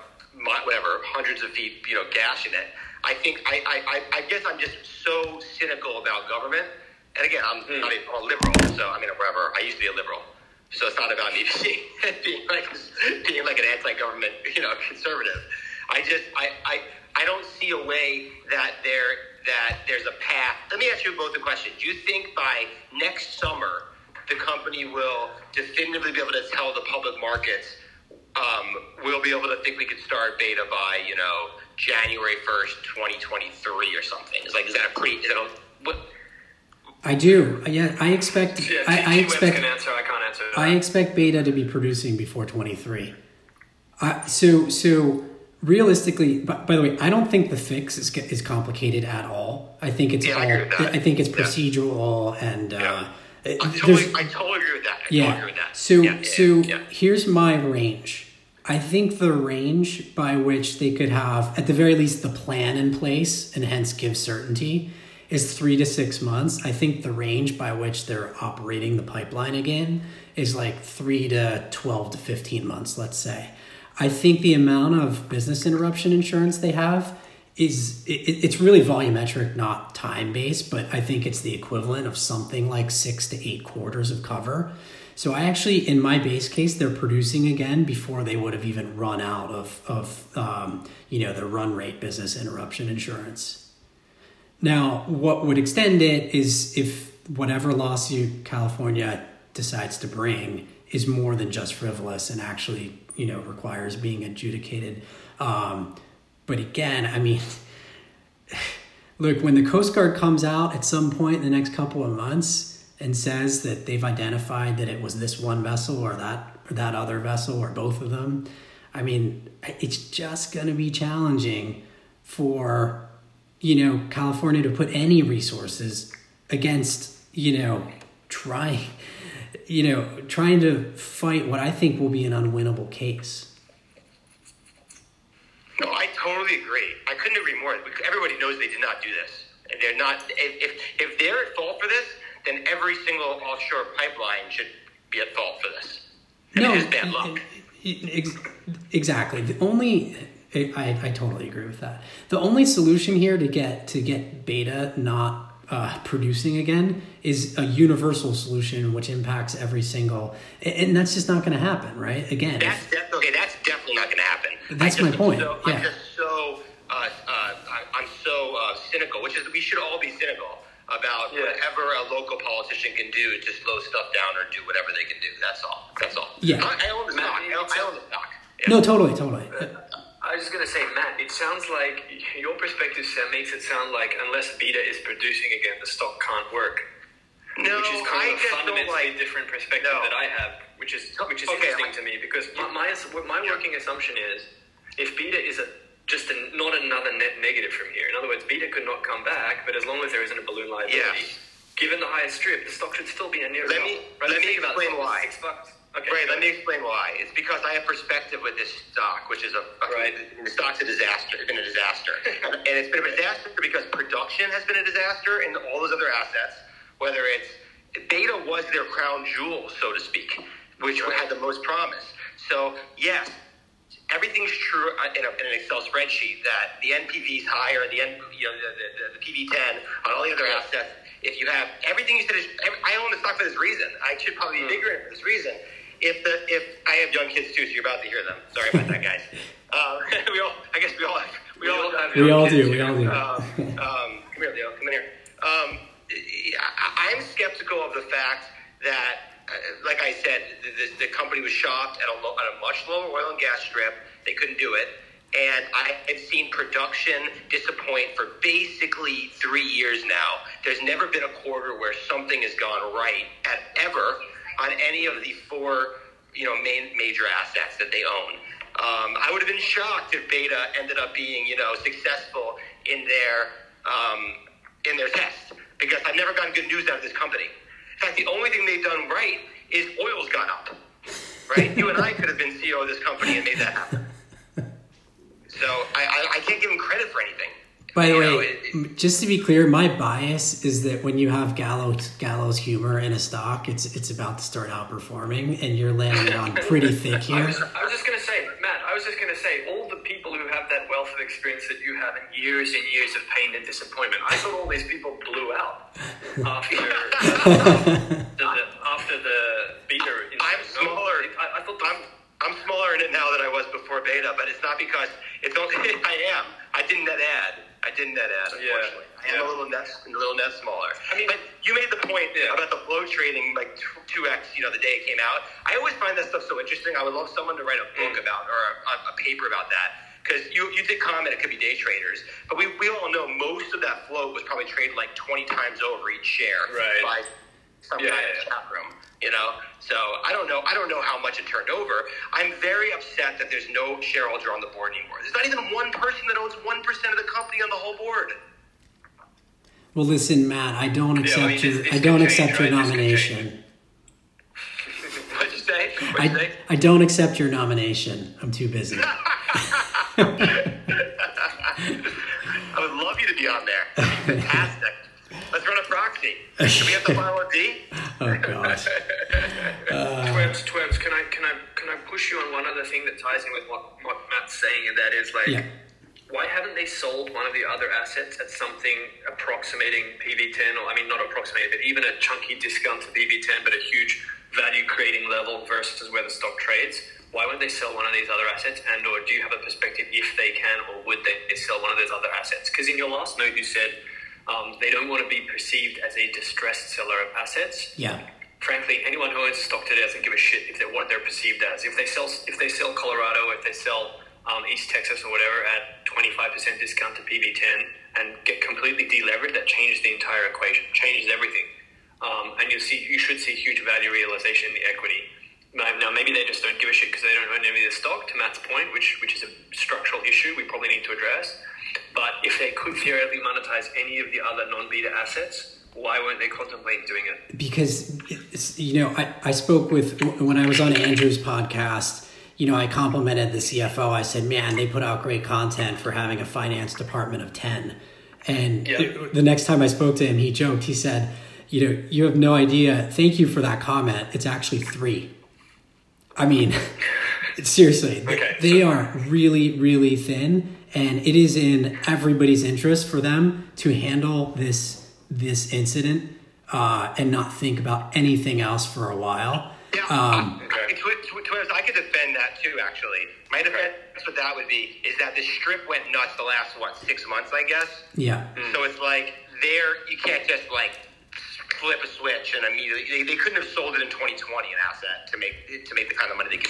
whatever, hundreds of feet, you know, gas in it. I think I, I, I guess I'm just so cynical about government. And again, I'm not a, I'm a liberal, so I mean, whatever. I used to be a liberal, so it's not about me being, being like being like an anti-government, you know, conservative. I just I, I I don't see a way that there that there's a path. Let me ask you both a question. Do you think by next summer the company will definitively be able to tell the public markets um, we'll be able to think we could start beta by you know January first, twenty twenty three, or something? Is like is that a pretty? Is that a what? I do. Yeah, I expect. Yeah, I, I expect. can answer. I can't answer. That. I expect beta to be producing before 23. Uh, so so realistically, by, by the way, I don't think the fix is is complicated at all. I think it's Yeah, all. I agree with that. I think it's Yeah. procedural and. Uh, Yeah. I totally, I totally agree with that. I totally yeah. agree with that. So yeah, yeah, so yeah. here's my range. I think the range by which they could have, at the very least, the plan in place and hence give certainty is three to six months. I think the range by which they're operating the pipeline again is like three to 12 to 15 months, let's say. I think the amount of business interruption insurance they have is it, it's really volumetric, not time based, but I think it's the equivalent of something like six to eight quarters of cover. So I actually, in my base case, they're producing again before they would have even run out of of um, you know the run rate business interruption insurance. Now, what would extend it is if whatever lawsuit California decides to bring is more than just frivolous and actually, you know, requires being adjudicated. Um, but again, I mean, look, when the Coast Guard comes out at some point in the next couple of months and says that they've identified that it was this one vessel or that or that other vessel or both of them, I mean, it's just going to be challenging for you know California to put any resources against you know trying you know trying to fight what I think will be an unwinnable case. No, I totally agree. I couldn't agree more. Everybody knows they did not do this. And they're not. If, if if they're at fault for this, then every single offshore pipeline should be at fault for this. I mean, it's bad luck. ex- Exactly. The only I, I totally agree with that. The only solution here to get to get beta not uh, producing again is a universal solution which impacts every single, and- and that's just not going to happen, right? Again, if- That's def- okay. That's definitely not going to happen. That's just my point, So, yeah. I'm just so uh, uh, I- I'm so uh, cynical, which is we should all be cynical about Yeah. whatever a local politician can do to slow stuff down or do whatever they can do. That's all. That's all. Yeah. I, I own the stock. I own, I own the stock. Yeah. no, totally, totally. I was just gonna say, Matt. It sounds like your perspective makes it sound like unless beta is producing again, the stock can't work. No, which is kind I of a fundamentally like. different perspective No. that I have, which is which is Okay, interesting I- to me because my my, my working assumption is if beta is a just a, not another net negative from here. In other words, beta could not come back, but as long as there isn't a balloon liability, Yes. given the highest strip, the stock should still be a near. Let me- Right, let me explain why. Six bucks. Okay. Right, go let me explain why. It's because I have perspective with this stock, which is a fucking, Right. the stock's a disaster. It's been a disaster, and, it's been a disaster because production has been a disaster, and all those other assets, whether it's Beta was their crown jewel, so to speak, which had the most promise. So yes, everything's true uh, in, a, in an Excel spreadsheet that the NPV is higher, the N, you know the, the, the PV10 on all the other assets. If you have everything you said is, I own the stock for this reason. I should probably be bigger in it for this reason. If the if I have young kids too, so you're about to hear them. Sorry about that, guys. Um, we all, I guess we all have, we, We all have We all kids do. We all do. um, um, come here, Leo. Come in here. Um, I, I'm skeptical of the fact that, uh, like I said, the, the, the company was shopped at a, low, at a much lower oil and gas strip. They couldn't do it. And I have seen production disappoint for basically three years now. There's never been a quarter where something has gone right at ever on any of the four, you know, main major assets that they own. Um, I would have been shocked if Beta ended up being, you know, successful in their um, in their test because I've never gotten good news out of this company. In fact, the only thing they've done right is oil's gone up. Right? you and I could have been CEO of this company and made that happen. So I, I, I can't give them credit for anything. By the way, know, it- just to be clear, my bias is that when you have gallows gallows humor in a stock, it's it's about to start outperforming, and you're landing on pretty thick I here. was, I was just going to say, Matt, I was just going to say, all the people who have that wealth of experience that you have and years and years of pain and disappointment, I thought all these people blew out after, after, the, after the beta. I'm smaller. I, I thought the, I'm I'm smaller in it now than I was before beta, but it's not because it's only I am. I didn't net add. I didn't net add. Yeah. Unfortunately, I am Yeah. a little net, a little net smaller. I mean- but you made the point Yeah. about the flow trading, like two x. You know, the day it came out. I always find that stuff so interesting. I would love someone to write a book Mm. about or a, a paper about that. Because you, you did comment it could be day traders, but we, we all know most of that flow was probably traded like 20 times over each share Right. by some Yeah, guy yeah, chat room. You know, so I don't know. I don't know how much it turned over. I'm very upset that there's no shareholder on the board anymore. There's not even one person that owns one percent of the company on the whole board. Well, listen, Matt, I don't Yeah, I accept mean, your I don't accept your? Nomination. What'd you say? What'd you I say? I don't accept your nomination. I'm too busy. I would love you to be on there. Fantastic. Let's run a proxy. Should we have the final D? Oh gosh. Uh, Twebs, Twebs, can I can I can I push you on one other thing that ties in with what, what Matt's saying, and that is like, Yeah. why haven't they sold one of the other assets at something approximating PV10, or I mean not approximating, but even a chunky discount to PV10, but a huge value creating level versus where the stock trades? Why won't they sell one of these other assets, and or do you have a perspective if they can, or would they sell one of those other assets? Because in your last note you said um, they don't want to be perceived as a distressed seller of assets Yeah. frankly, anyone who owns stock today doesn't give a shit if they're what they're perceived as. If they sell, if they sell Colorado, if they sell um, East Texas or whatever at 25% discount to PV10 and get completely delevered, that changes the entire equation, changes everything. Um, and you see, you should see huge value realization in the equity. Now, now, maybe they just don't give a shit because they don't own any of the stock. To Matt's point, which which is a structural issue we probably need to address. But if they could theoretically monetize any of the other non-beta assets, why weren't they contemplating doing it? because you know I, I spoke with when i was on andrew's podcast you know i complimented the cfo i said man they put out great content for having a finance department of 10 and Yep. the next time i spoke to him he joked he said you know you have no idea. Thank you for that comment. It's actually three. I mean seriously Okay, they are really really thin and it is in everybody's interest for them to handle this this incident uh, and not think about anything else for a while Yeah, um, I, I, to, to, to, I could defend that too. Actually, my defense with that would be is that the strip went nuts the last what six months, I guess. yeah So it's like there you can't just like flip a switch and immediately they, they couldn't have sold it in 2020 an asset to make to make the kind of money they can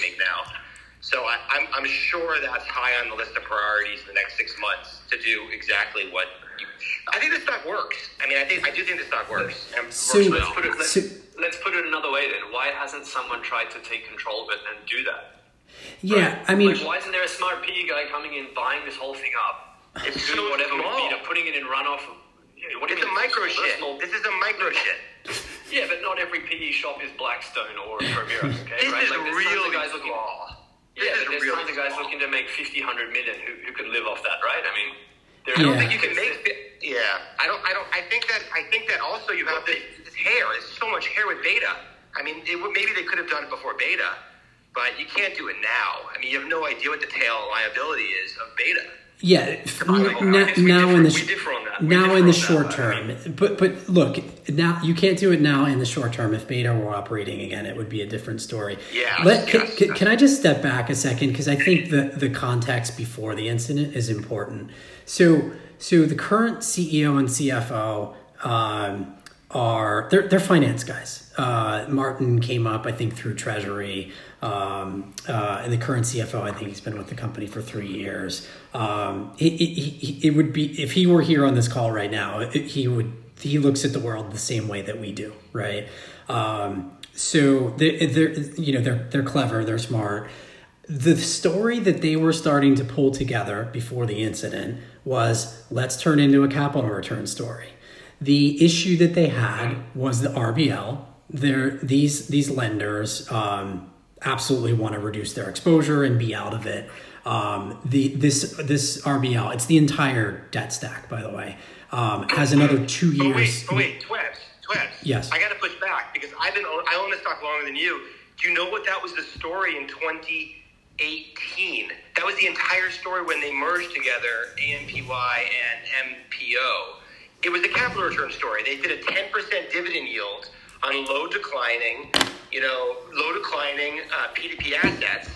make now. So I, I'm I'm sure that's high on the list of priorities in the next six months to do exactly what I think the stock works. I mean, I think I do think the stock works. And So- works Let's well. put it. Let's, So- let's put it another way then. Why hasn't someone tried to take control of it and do that? Yeah, Right? I mean, like, why isn't there a smart PE guy coming in, buying this whole thing up, It's doing so whatever with small. Vita, putting it in runoff? Yeah, What It's you a mean micro shit. personal- This is a micro shit. Yeah, but not every PE shop is Blackstone or Permira. Okay, This right? is Like, there's tons guys looking- small. Yeah, This but there's really tons of guys looking to make 50, 100 million who, who could live off that, right? I mean, there I don't think you can make. the- Yeah, I don't. I don't. I think that. I think that also you have this, this hair. There's so much hair with beta. I mean, it, maybe they could have done it before beta, but you can't do it now. I mean, you have no idea what the tail liability is of beta. Yeah. Now, we now differ- in the sh- differ on that. Now in the short term, but but look, now you can't do it now in the short term. If Beta were operating again, it would be a different story. Yeah. Let, can, can I just step back a second because I think the the context before the incident is important. So so the current CEO and CFO um, are they're they're finance guys. Uh, Martyn came up, I think, through Treasury. Um, uh, and the current CFO, I think he's been with the company for three years. Um, it, it, would be if he were here on this call right now, it, he would he looks at the world the same way that we do, right? Um, so they're, they're you know they're they're clever, they're smart. The story that they were starting to pull together before the incident was let's turn into a capital return story. The issue that they had was the RBL. There, these these lenders um, absolutely want to reduce their exposure and be out of it. Um, the this this RBL, it's the entire debt stack, by the way, um, has another two years. Oh wait, oh wait, Twebs, Twebs. Yes. I got to push back because I've been I own this stock longer than you. Do you know what that was the story in 2018? That was the entire story when they merged together AMPY and MPO. It was a capital return story. They did a 10% dividend yield on low declining, you know, low declining uh, PDP assets,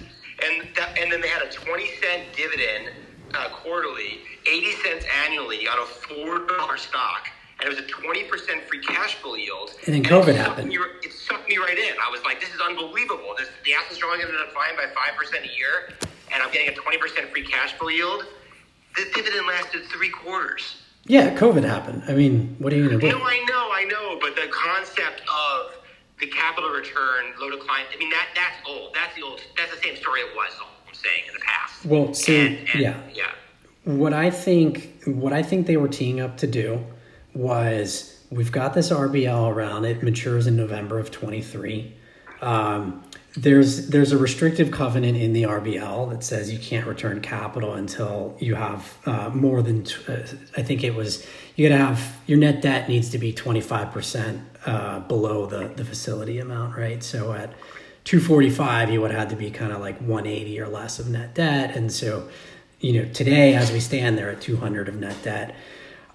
and that, and then they had a 20 cent dividend uh, quarterly, 80 cents annually on a four dollar stock, and it was a 20 percent free cash flow yield. And then it COVID sucked happened. Me, it sucked me right in. I was like, this is unbelievable. This, the assets are only going to decline by five percent a year, and I'm getting a 20 percent free cash flow yield. The dividend lasted three quarters. Yeah, COVID happened. I mean, what are you gonna do? No, I know, I know, but the concept of the capital return, low decline, I mean, that that's old. That's the old, that's the same story it was, I'm saying, in the past. Well, so And- and- yeah, Yeah. what I think what I think they were teeing up to do was we've got this RBL around it matures in November of 23. Um, there's there's a restrictive covenant in the RBL that says you can't return capital until you have uh, more than t- uh, I think it was you got to have your net debt needs to be 25 percent uh, below the the facility amount, right? So at 245 you would have to be kind of like 180 or less of net debt and so you know today as we stand there at 200 of net debt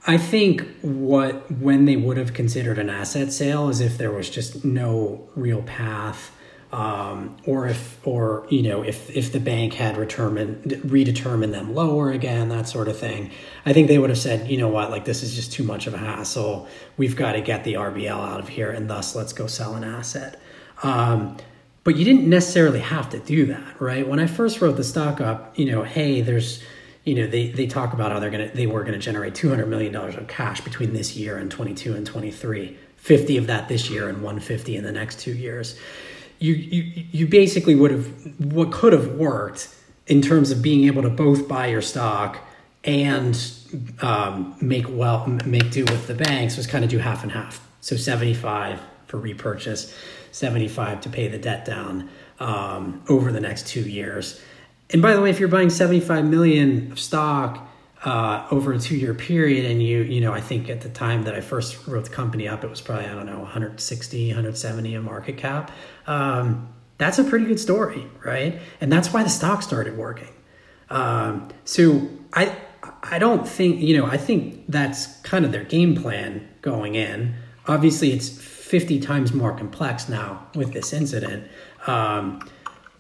i think what when they would have considered an asset sale is if there was just no real path um, or if or you know if if the bank had redetermined redetermined them lower again that sort of thing i think they would have said you know what like this is just too much of a hassle we've got to get the rbl out of here and thus let's go sell an asset um, but you didn't necessarily have to do that, right? When I first wrote the stock up, you know, hey, there's, you know, they, they talk about how they're gonna they were gonna generate two hundred million dollars of cash between this year and twenty two and twenty three. 50 of that this year and 150 in the next two years. You you you basically would have what could have worked in terms of being able to both buy your stock and um, make well make do with the banks was kind of do half and half. So 75 for repurchase, 75 to pay the debt down um, over the next two years. And by the way, if you're buying 75 million of stock uh, over a two-year period, and you you know, I think at the time that I first wrote the company up, it was probably I don't know 160, 170 a market cap. Um, that's a pretty good story, right? And that's why the stock started working. Um, so I I don't think you know I think that's kind of their game plan going in. Obviously, it's 50 times more complex now with this incident. Um,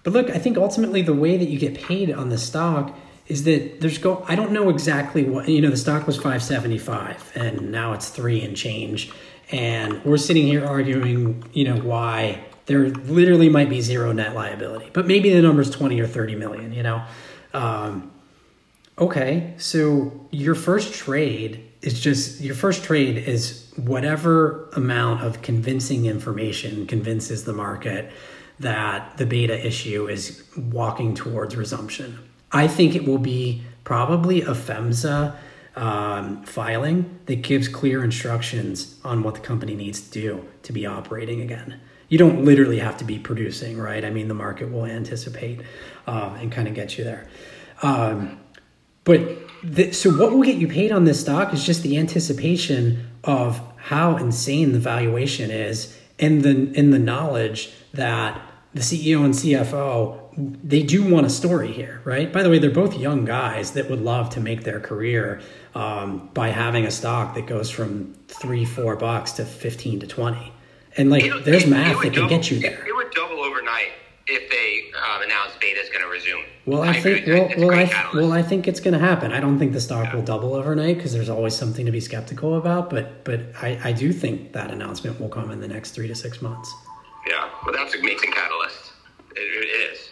but look, I think ultimately the way that you get paid on the stock is that there's go. I don't know exactly what you know. The stock was 575, and now it's three and change, and we're sitting here arguing, you know, why there literally might be zero net liability, but maybe the number's 20 or 30 million. You know, um, okay, so your first trade is just your first trade is whatever amount of convincing information convinces the market that the beta issue is walking towards resumption. I think it will be probably a PHMSA um, filing that gives clear instructions on what the company needs to do to be operating again. You don't literally have to be producing, right? I mean, the market will anticipate um, and kind of get you there. Um, but the, so, what will get you paid on this stock is just the anticipation of how insane the valuation is, and the in the knowledge that the CEO and CFO they do want a story here, right? By the way, they're both young guys that would love to make their career um, by having a stock that goes from three, four bucks to fifteen to twenty, and like it, there's it, math it that double, can get you there. It would double overnight if they um, announce beta is going to resume. Well, I, I think well, well, I, well, I think it's going to happen. I don't think the stock yeah. will double overnight because there's always something to be skeptical about. But but I, I do think that announcement will come in the next three to six months. Yeah, well, that's an amazing catalyst. it, it is.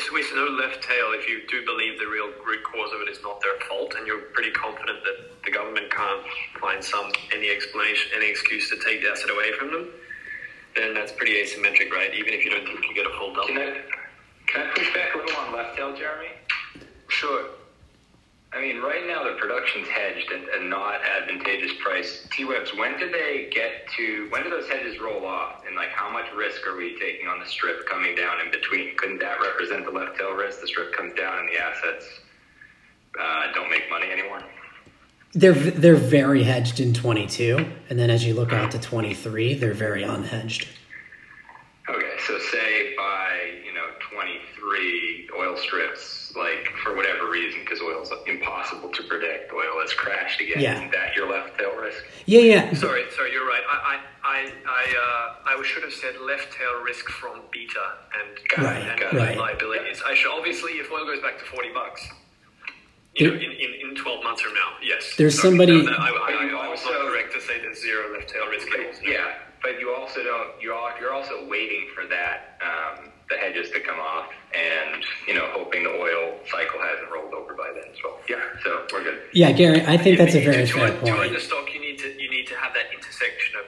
Yeah, and with, with no left tail, if you do believe the real root cause of it is not their fault, and you're pretty confident that the government can't find some any explanation, any excuse to take the asset away from them, then that's pretty asymmetric, right? Even if you don't think you get a full double. Can I, can I push back a little on left tail, Jeremy? Sure. I mean, right now the production's hedged at a not advantageous price. T-Webs, when did they get to, when do those hedges roll off? And like, how much risk are we taking on the strip coming down in between? Couldn't that represent the left tail risk? The strip comes down and the assets uh, don't make money anymore? They're, they're very hedged in 22. And then as you look out to 23, they're very unhedged. Okay, so say by, you know, 23, oil strips like for whatever reason, because oil is impossible to predict. Oil has crashed again. Yeah. Isn't that your left tail risk? Yeah, yeah. Sorry, sorry, you're right. I, I, I, uh, I should have said left tail risk from beta and right, and right. liabilities. I should obviously, if oil goes back to forty bucks, you know, in, in, in 12 months from now, yes. There's Sorry, somebody. No, no, I, I, I, was not correct to say there's zero left tail risk. Yeah, but you also don't. You're you're also waiting for that um, the hedges to come off, and you know, hoping the oil cycle hasn't rolled over by then. So yeah, so we're good. Yeah, Gary, I think that's a very fair point. To own the stock, you need to you need to have that intersection of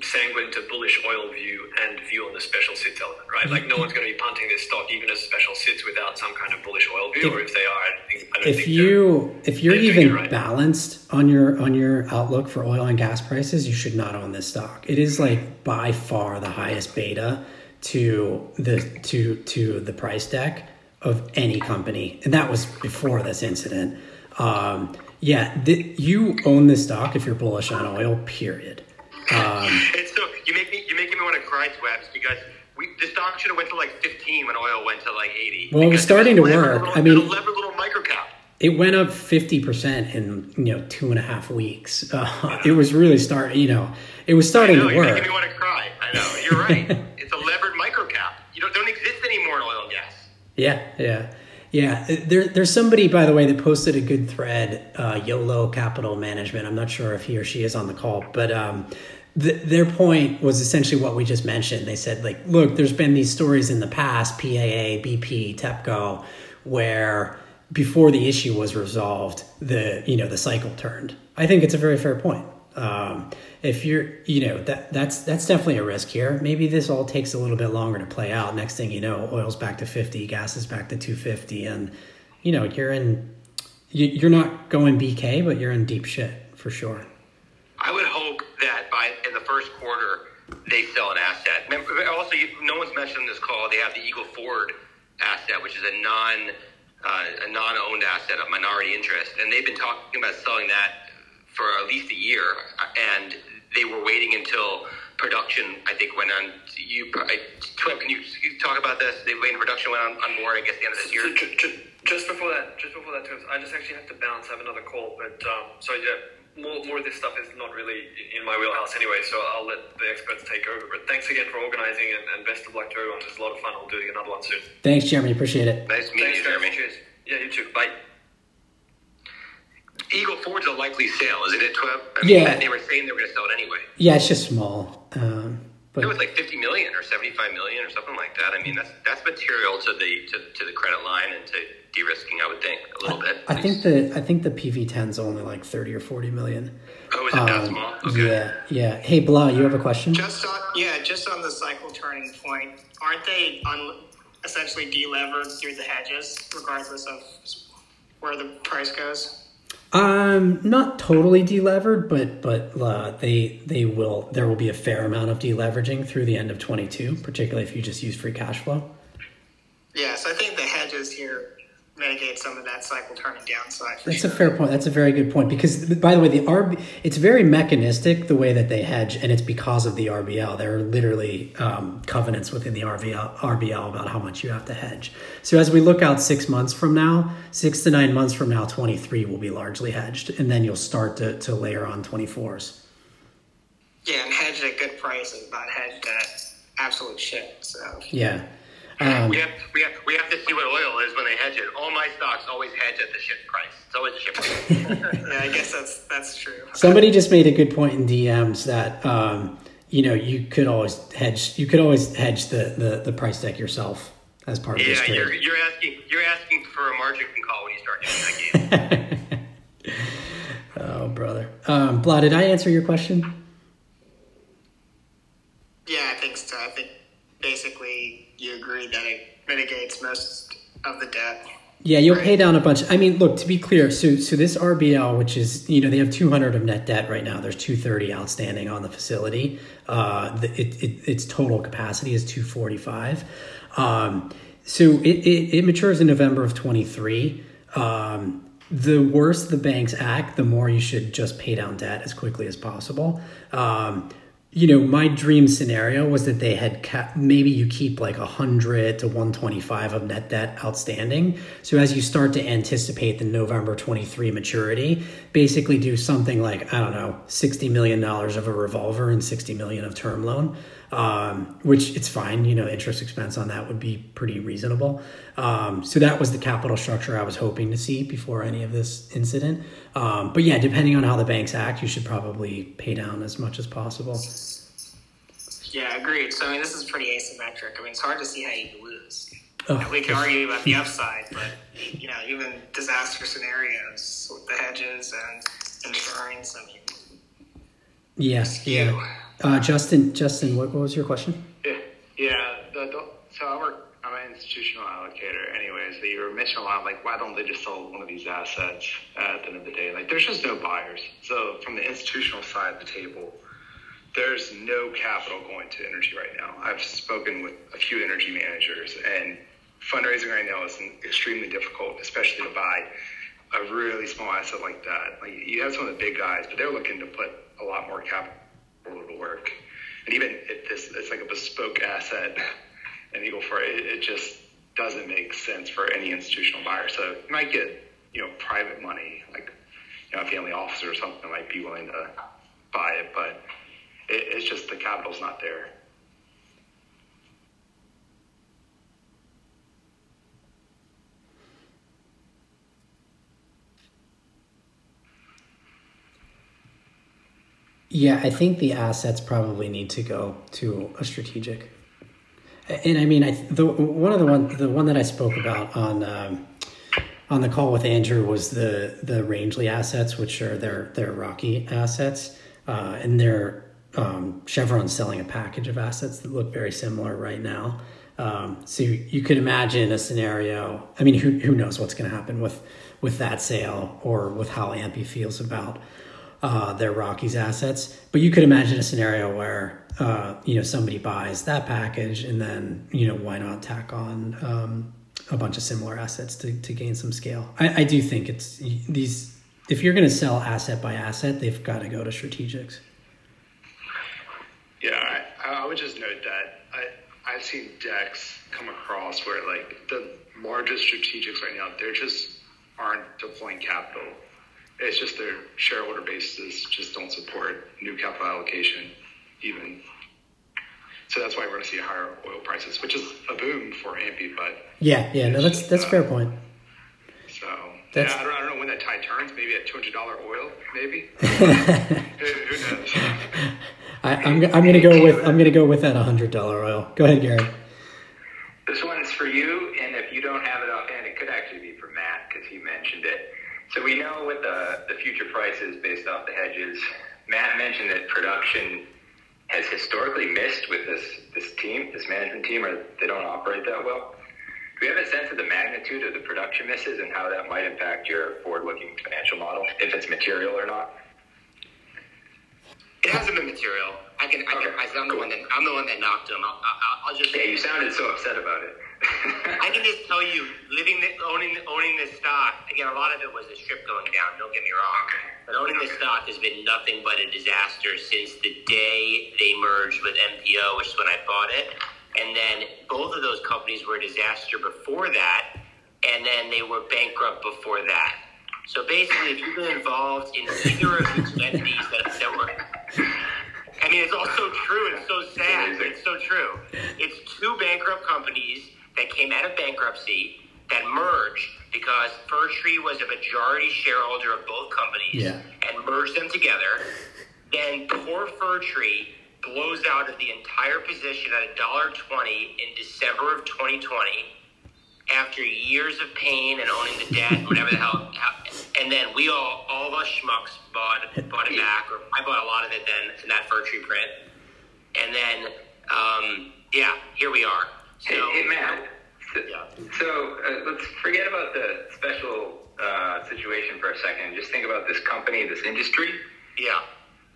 sanguine to bullish oil view and view on the special sits element, right? Like no one's going to be punting this stock even as special sits without some kind of bullish oil view, if, or if they are, I don't think. I don't if think you if you're even right. balanced on your on your outlook for oil and gas prices, you should not own this stock. It is like by far the highest beta to the to to the price deck of any company, and that was before this incident. Um, yeah, the, you own this stock if you're bullish on oil. Period. Um, it's so you make me you making me want to cry, Swabs, because we the stock should have went to like 15 when oil went to like 80. Well, it was starting to work. Little, I mean, little microcap. It went up 50 percent in you know two and a half weeks. Uh, yeah. It was really starting. You know, it was starting know, to work. You're making me want to cry. I know. You're right. it's a levered microcap. You don't don't exist anymore in oil and gas. Yeah, yeah. Yeah, there, there's somebody, by the way, that posted a good thread, uh, YOLO Capital Management. I'm not sure if he or she is on the call, but um, their point was essentially what we just mentioned. They said, like, look, there's been these stories in the past, PAA, BP, TEPCO, where before the issue was resolved, the you know the cycle turned. I think it's a very fair point. Um, if you're, you know, that that's that's definitely a risk here. Maybe this all takes a little bit longer to play out. Next thing you know, oil's back to fifty, gas is back to two fifty, and you know you're in. You're not going BK, but you're in deep shit for sure. I would hope that by in the first quarter they sell an asset. Also, no one's mentioned this call. They have the Eagle Ford asset, which is a non uh, a non-owned asset, a minority interest, and they've been talking about selling that for at least a year, and they were waiting until production. I think went on. You, I, can you talk about this? They waited production went on, on board. I guess the end of this year. Just before that, just before that, I just actually have to bounce. I have another call, but um, so yeah more, more of this stuff is not really in my wheelhouse anyway, so I'll let the experts take over. But thanks again for organizing and, and best of luck to everyone. It's a lot of fun. I'll do another one soon. Thanks, Jeremy. Appreciate it. Nice meeting thanks, you, Jeremy. Cheers. Yeah, you too. Bye. Eagle Ford's a likely sale, isn't it? 12? I mean, yeah. They were saying they were going to sell it anyway. Yeah, it's just small. Um, But, it was like 50 million or 75 million or something like that. I mean, that's that's material to the to, to the credit line and to de-risking. I would think a little I, bit. I think the I think the PV10 is only like 30 or 40 million. Oh, is it that small? Okay. Um, Yeah, yeah. Hey, Blah, you have a question? Just on, yeah, just on the cycle turning point, aren't they on essentially delevered through the hedges, regardless of where the price goes? Um, not totally delevered, but but uh, they they will. There will be a fair amount of deleveraging through the end of 22, particularly if you just use free cash flow. Yeah, so I think the hedges here mitigate some of that cycle turning downside. That's sure. a fair point. That's a very good point because, by the way, the RB it's very mechanistic the way that they hedge, and it's because of the RBL. There are literally um, covenants within the RBL, RBL about how much you have to hedge. So as we look out six months from now, six to nine months from now, twenty three will be largely hedged, and then you'll start to, to layer on twenty fours. Yeah, and hedged at good prices, not hedged at absolute shit. So Yeah. Um, We have, we, have, we have to see what oil is when they hedge it. All my stocks always hedge at the ship price. It's always the ship price. yeah, I guess that's that's true. Somebody just made a good point in DMs that um, you know you could always hedge you could always hedge the, the, the price deck yourself as part of this yeah, trade. you're, you're asking you're asking for a margin call when you start doing that game. oh brother, um, Blah, did I answer your question? Yeah, I think so. I think basically you agree that it mitigates most of the debt. Yeah, you'll pay down a bunch. I mean, look to be clear. So, so this RBL, which is you know they have 200 of net debt right now. There's 230 outstanding on the facility. Uh, the, it, it, its total capacity is 245. Um, so it, it, it matures in November of 23. Um, the worse the banks act, the more you should just pay down debt as quickly as possible. Um, you know, my dream scenario was that they had kept, maybe you keep like 100 to 125 of net debt outstanding. So as you start to anticipate the November 23 maturity, basically do something like, I don't know, $60 million of a revolver and 60 million of term loan. Um, which it's fine, you know, interest expense on that would be pretty reasonable. Um, so that was the capital structure I was hoping to see before any of this incident. Um, but yeah, depending on how the banks act, you should probably pay down as much as possible. Yeah, agreed. So I mean, this is pretty asymmetric. I mean, it's hard to see how you lose. Oh, We can argue about the upside, but you know, even disaster scenarios with the hedges and insurance. I mean, yeah, yeah. Uh, Justin, Justin, what, what was your question? Yeah, yeah. The, the, so I work. I'm an institutional allocator, anyways. That you were mentioning a lot. Like, why don't they just sell one of these assets at the end of the day? Like, there's just no buyers. So from the institutional side of the table, there's no capital going to energy right now. I've spoken with a few energy managers, and fundraising right now is extremely difficult, especially to buy a really small asset like that. Like, you have some of the big guys, but they're looking to put a lot more capital to work. And even if this, it's like a bespoke asset, and Eagle Ford it, it just doesn't make sense for any institutional buyer. So you might get, you know, private money, like you know, a family office or something might be willing to buy it, but it, it's just the capital's not there. Yeah, I think the assets probably need to go to a strategic. And I mean, I the one of the one the one that I spoke about on um, on the call with Andrew was the the Rangeley assets, which are their their Rocky assets, uh, and they're um, Chevron selling a package of assets that look very similar right now. Um, so you, you could imagine a scenario. I mean, who who knows what's going to happen with with that sale or with how Ampy feels about uh, their Rockies assets. But you could imagine a scenario where uh, you know somebody buys that package, and then you know why not tack on um, a bunch of similar assets to, to gain some scale. I, I do think it's these. If you're going to sell asset by asset, they've got to go to strategics. Yeah, I, I would just note that I, I've seen decks come across where like the largest strategics right now, they're just aren't deploying capital. It's just their shareholder bases just don't support new capital allocation even. So that's why we're going to see higher oil prices, which is a boom for Ampy, but Yeah, yeah, no, that's that's a fair point. so That's- yeah, I don't, I don't know when that tide turns. Maybe at two hundred dollar oil, maybe. who, knows? I, I'm I'm gonna go with I'm gonna go with that hundred dollar oil. Go ahead, Gary. This one's for you, and if you don't have it offhand, it could actually be for Matt because he mentioned it. So we know what the, the future price is based off the hedges. Matt mentioned that production has historically missed with this, this team, this management team, or they don't operate that well. Do we have a sense of the magnitude of the production misses and how that might impact your forward-looking financial model, if it's material or not? It hasn't been material. I can, I can, I, am the one that, I'm the one that knocked him. I'll, I'll, I'll just. Yeah, you sounded so upset about it. I can just tell you, living, the, owning, owning this stock. Again, a lot of it was the strip going down. Don't get me wrong, but owning this stock has been nothing but a disaster since the day they merged with MPO, which is when I bought it. And then both of those companies were a disaster before that, and then they were bankrupt before that. So basically, if you've been involved in either of these entities that, that were I mean, it's also true. It's so sad. It's so true. It's two bankrupt companies that came out of bankruptcy that merged because Tree was a majority shareholder of both companies Yeah. and merged them together. Then Fir Tree blows out of the entire position at $1.20 in December of 2020 after years of pain and owning the debt, whatever the hell. And then we all, all of us schmucks, bought bought it back, or I bought a lot of it then in that Fir Tree print. And then, um, yeah, here we are. So, hey, hey Matt. So, Yeah. so uh, let's forget about the special uh, situation for a second. Just think about this company, this industry. yeah.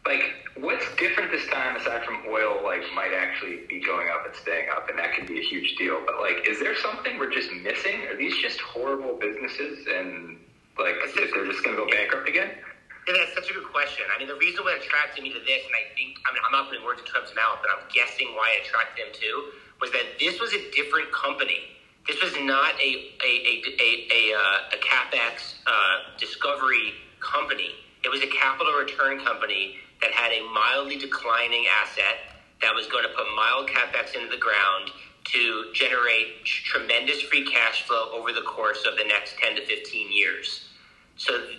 Like, what's different this time aside from oil? Like, might actually be going up and staying up, and that could be a huge deal. But like, is there something we're just missing? Are these just horrible businesses, and like, if they're just going to go bankrupt again? Yeah, that's such a good question. I mean, the reason what attracted me to this, and I think, I mean, I'm not putting words in Trump's mouth, but I'm guessing why it attracted him too, was that this was a different company. This was not a a a a, a, uh, a capex uh, discovery company. It was a capital return company that had a mildly declining asset that was going to put mild capex into the ground to generate tremendous free cash flow over the course of the next 10 to 15 years. So th-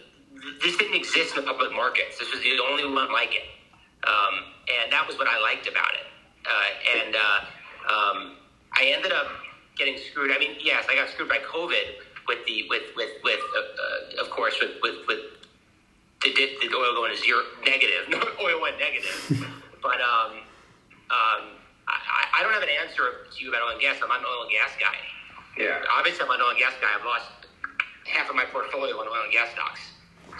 this didn't exist in the public markets. This was the only one like it. Um, and that was what I liked about it. Uh, and uh, um, I ended up getting screwed. I mean, yes, I got screwed by COVID with the with with with uh, uh, of course with with with the, the oil going to zero negative. Oil went negative. but um, um, I, I don't have an answer to you about oil and gas. I'm not an oil and gas guy. Yeah. Obviously, I'm an oil and gas guy. I've lost half of my portfolio on oil and gas stocks.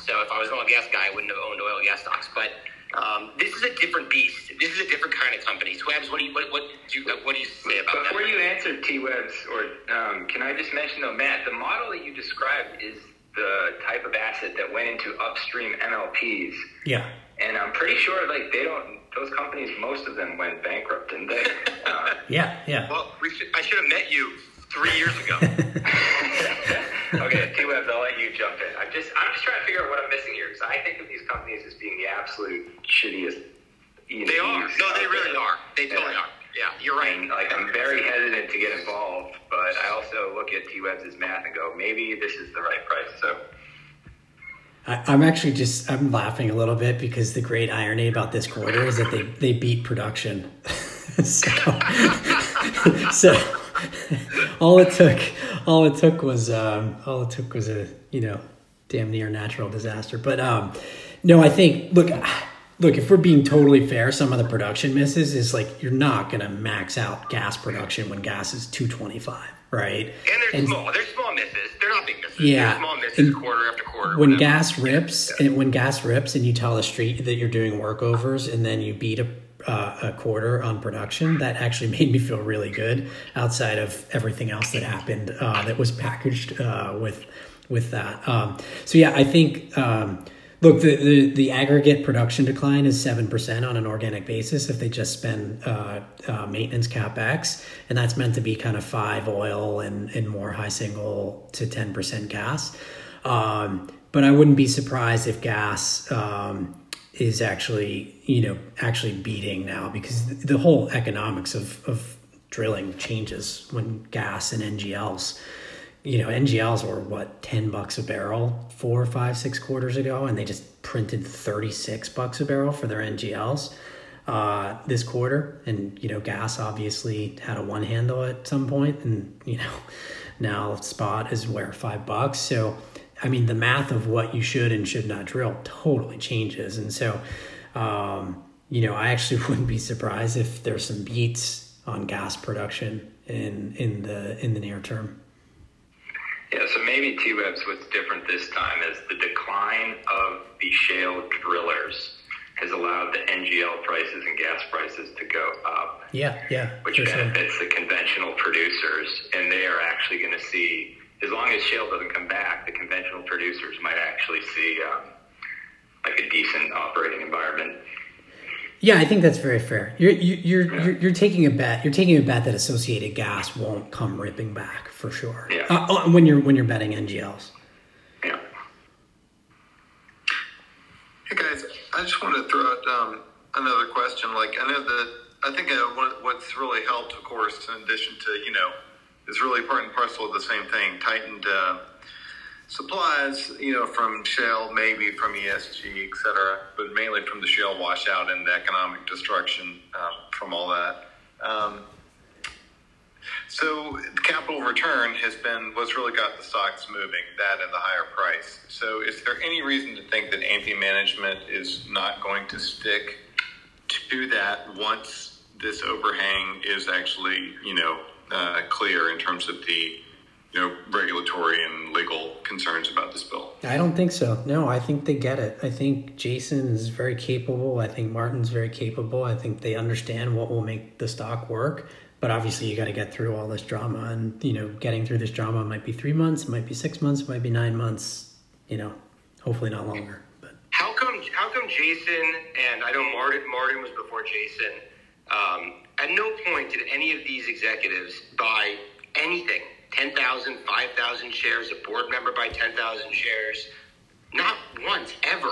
So if I was an oil and gas guy, I wouldn't have owned oil and gas stocks. But um, this is a different beast. This is a different kind of company. Twebs, what do you what what do you, what do you say about Before that? Before you answer T Webs, or um, can I just mention though, Matt, the model that you described is the type of asset that went into upstream MLPs, Yeah. and I'm pretty sure like they don't. Those companies, most of them went bankrupt, didn't they? uh, Yeah. Yeah. well, we should, I should have met you three years ago. okay, T Webs, I'll let you jump in. I'm just I'm just trying to figure out what I'm missing here because I think of these companies as being the absolute shittiest. E&Ps they are. No, they really there. are. They totally Yeah. are. Yeah, you're right. And like I'm very hesitant to get involved, but I also look at T Webs' math and go, maybe this is the right price. So I, I'm actually just I'm laughing a little bit because the great irony about this quarter is that they they beat production. so so all it took all it took was um, all it took was a you know damn near natural disaster. But um, no, I think look look if we're being totally fair, some of the production misses is like you're not gonna max out gas production when gas is two twenty five, right? And they're small. They're small misses. They're not big misses. Yeah. They're small misses And quarter after quarter. when whatever. gas rips and when gas rips and you tell the street that you're doing workovers and then you beat a, uh, a quarter on production that actually made me feel really good outside of everything else that happened uh, that was packaged uh, with with that. Um, so yeah i think um, look the, the, the aggregate production decline is 7% on an organic basis if they just spend uh, uh, maintenance capex and that's meant to be kind of five oil and, and more high single to 10% gas. Um, but I wouldn't be surprised if gas um, is actually, you know, actually beating now because the, whole economics of, of drilling changes when gas and NGLs, you know, NGLs were what, 10 bucks a barrel four, five, six quarters ago, and they just printed 36 bucks a barrel for their NGLs. uh, this quarter, and you know, gas obviously had a one handle at some point, and you know, now spot is where five bucks. So, I mean, the math of what you should and should not drill totally changes, and so, um, you know, I actually wouldn't be surprised if there's some beats on gas production in in the in the near term. Yeah, so maybe T-Web's what's different this time is the decline of the shale drillers has allowed the NGL prices and gas prices to go up. Yeah, yeah. Which benefits sure. the conventional producers, and they are actually going to see, as long as shale doesn't come back, the conventional producers might actually see um, like a decent operating environment. Yeah, I think that's very fair. You're you're yeah. you're, you're, taking a bet. You're taking a bet that Associated Gas won't come ripping back for sure. Yeah. Uh, when you're when you're betting NGLs. Yeah. Hey guys, I just want to throw out um, another question. Like I know that I think uh, what's really helped, of course, in addition to you know, is really part and parcel of the same thing. Tightened. Uh, supplies, you know, from shale, maybe from ESG, et cetera, but mainly from the shale washout and the economic destruction um, from all that. Um, so the capital return has been what's really got the stocks moving, that and the higher price. So is there any reason to think that AMP management is not going to stick to that once this overhang is actually, you know, uh, clear in terms of the you know, regulatory and legal concerns about this bill. I don't think so. No, I think they get it. I think Jason is very capable. I think Martyn's very capable. I think they understand what will make the stock work. But obviously, you got to get through all this drama, and you know, getting through this drama might be three months, might be six months, might be nine months. You know, hopefully not longer. But how come? How come Jason and I know Martyn? Martin was before Jason. Um, at no point did any of these executives buy anything 10,000, 5,000 shares, a board member by 10,000 shares. Not once, ever.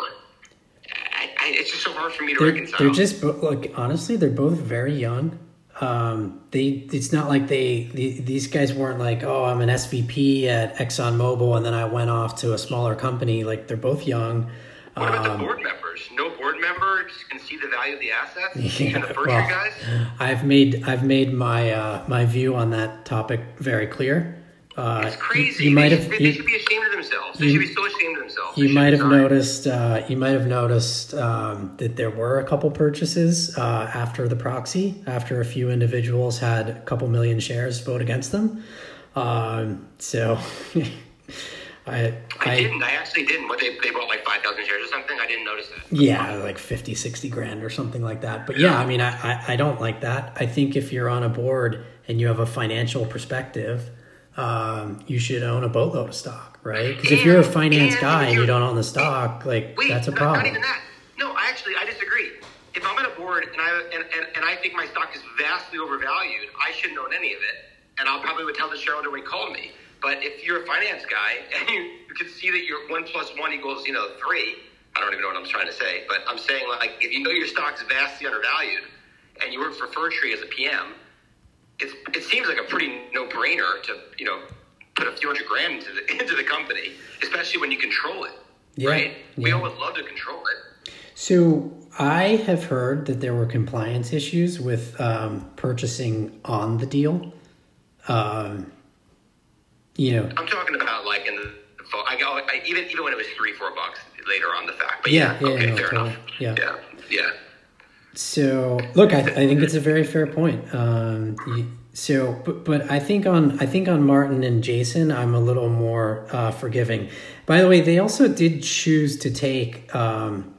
I, I, it's just so hard for me to they're, reconcile. They're just, like, honestly, they're both very young. Um, they, it's not like they, the, these guys weren't like, oh, I'm an SVP at ExxonMobil and then I went off to a smaller company. Like, they're both young. What about um, the board members? No board members can see the value of the assets. Yeah, the first well, guys. I've made I've made my uh, my view on that topic very clear. Uh, it's crazy. You, you might have. They, you, should be ashamed of themselves. They you, should be so ashamed of themselves. You might have noticed. Uh, you might have noticed um, that there were a couple purchases uh, after the proxy. After a few individuals had a couple million shares vote against them. Um, so I, I, I didn't. I actually didn't. What they, they bought like 5,000 shares or something? I didn't notice that. Yeah, like 50, 60 grand or something like that. But yeah, I mean, I, I, I don't like that. I think if you're on a board and you have a financial perspective, um, you should own a boatload of stock, right? Because if you're a finance and guy and you don't own the stock, like wait, that's a problem. Not even that. No, I actually I disagree. If I'm on a board and I and, and, and I think my stock is vastly overvalued, I shouldn't own any of it. And I'll probably would tell the shareholder when he called me. But if you're a finance guy and you, you can see that your one plus one equals, you know, three, I don't even know what I'm trying to say, but I'm saying like if you know your stock's vastly undervalued and you work for Tree as a PM, it's, it seems like a pretty no brainer to, you know, put a few hundred grand into the, into the company, especially when you control it. Yeah, right? We all would love to control it. So I have heard that there were compliance issues with um, purchasing on the deal. Um, you know, I'm talking about like in the I I, even even when it was three four bucks later on the fact. But yeah, yeah, yeah okay, no, fair totally. enough. Yeah, yeah, yeah. So look, I, I think it's a very fair point. Um, so, but, but I think on I think on Martyn and Jason, I'm a little more uh, forgiving. By the way, they also did choose to take um,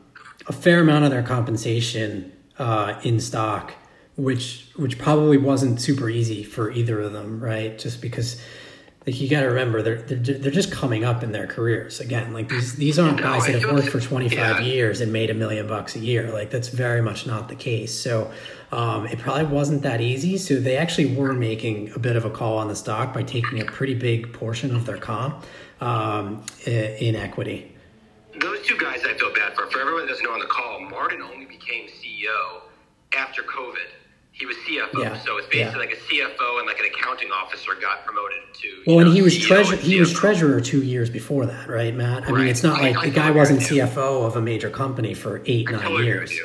a fair amount of their compensation uh, in stock, which which probably wasn't super easy for either of them, right? Just because like you got to remember they're, they're they're just coming up in their careers again. Like these these aren't guys that have worked for 25 yeah. years and made a million bucks a year. Like that's very much not the case. So um, it probably wasn't that easy. So they actually were making a bit of a call on the stock by taking a pretty big portion of their comp um, in equity. Those two guys i feel bad for. For everyone that doesn't know on the call Martyn only became ceo after covid he was CFO, yeah. so it's basically yeah. like a CFO and like an accounting officer got promoted to. Well, know, and he was treasurer. He was treasurer two years before that, right, Matt? I right. mean, it's not I, like I, the guy wasn't CFO of a major company for eight, nine totally years.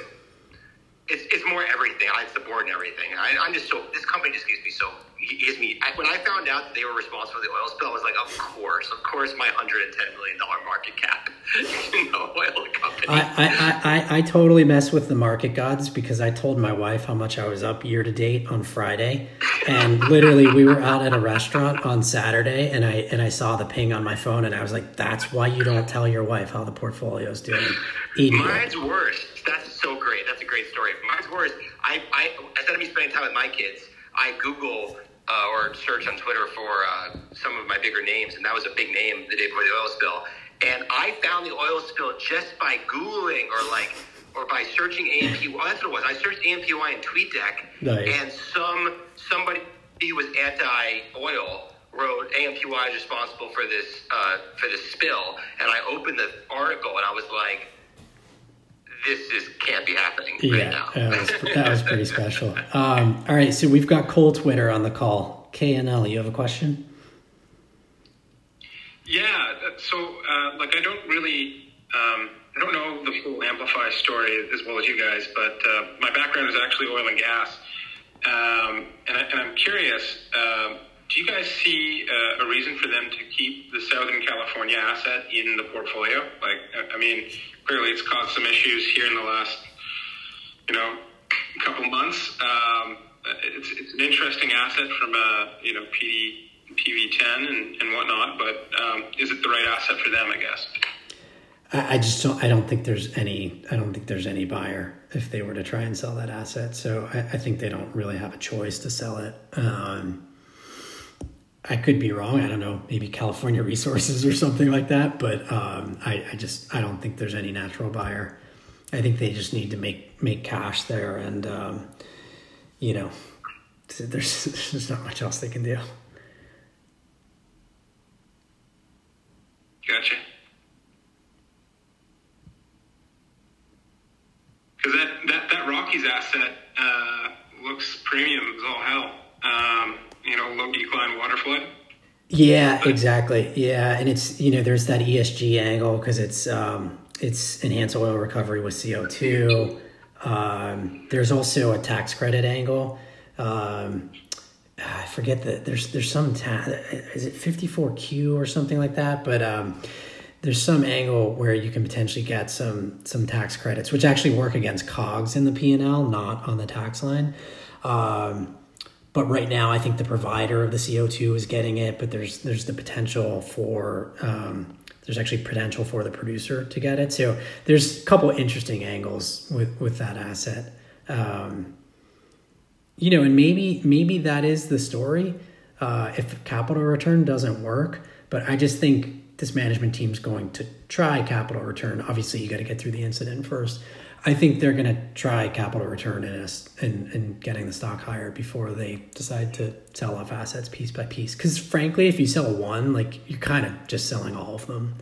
it's, it's more everything. It's the board and everything. I, I'm just so this company just gives me so gives me. I, when I found out that they were responsible for the oil spill, I was like, of course, of course, my hundred and ten million dollar market cap, you know, oil company. I, I, I, I totally mess with the market gods because I told my wife how much I was up year to date on Friday, and literally we were out at a restaurant on Saturday, and I and I saw the ping on my phone, and I was like, "That's why you don't tell your wife how the portfolio is doing." Idiot. Mine's worse. That's so great. That's a great story. Mine's worse. I, I instead of me spending time with my kids, I Google uh, or search on Twitter for uh, some of my bigger names, and that was a big name the day before the oil spill. And I found the oil spill just by Googling or like or by searching AMP. Well, that's what it was. I searched AMPY in TweetDeck, Nice. and some somebody who was anti-oil wrote AMPY is responsible for this uh, for this spill, and I opened the article and I was like, "This is can't be happening right Yeah, now." that was, that was pretty special. Um, all right, so we've got Cole Twitter on the call. KNL, you have a question? Yeah, so uh, like I don't really, um, I don't know the full Amplify story as well as you guys, but uh, my background is actually oil and gas, um, and, I, and I'm curious. Um, do you guys see uh, a reason for them to keep the Southern California asset in the portfolio? Like, I- I mean, clearly it's caused some issues here in the last, you know, couple months. Um, it's, it's an interesting asset from a you know PD, PV10 and, and whatnot, but um, is it the right asset for them? I guess. I, I just don't. I don't think there's any. I don't think there's any buyer if they were to try and sell that asset. So I, I think they don't really have a choice to sell it. Um, I could be wrong. I don't know. Maybe California Resources or something like that. But um, I, I just I don't think there's any natural buyer. I think they just need to make make cash there, and um, you know, there's there's not much else they can do. Gotcha. Because that, that, that Rockies asset uh, looks premium as all hell. Um, you know, low decline water flood. Yeah, exactly. Yeah, and it's you know there's that ESG angle because it's um, it's enhanced oil recovery with CO two. Um, there's also a tax credit angle. Um, I forget that there's there's some ta- is it 54Q or something like that, but um, there's some angle where you can potentially get some some tax credits, which actually work against COGS in the P and L, not on the tax line. Um, but right now, I think the provider of the CO two is getting it, but there's there's the potential for um, there's actually potential for the producer to get it. So there's a couple interesting angles with with that asset. Um, you know, and maybe maybe that is the story. Uh, if capital return doesn't work, but I just think this management team's going to try capital return. Obviously, you got to get through the incident first. I think they're going to try capital return in us and, and getting the stock higher before they decide to sell off assets piece by piece. Because frankly, if you sell one, like you're kind of just selling all of them.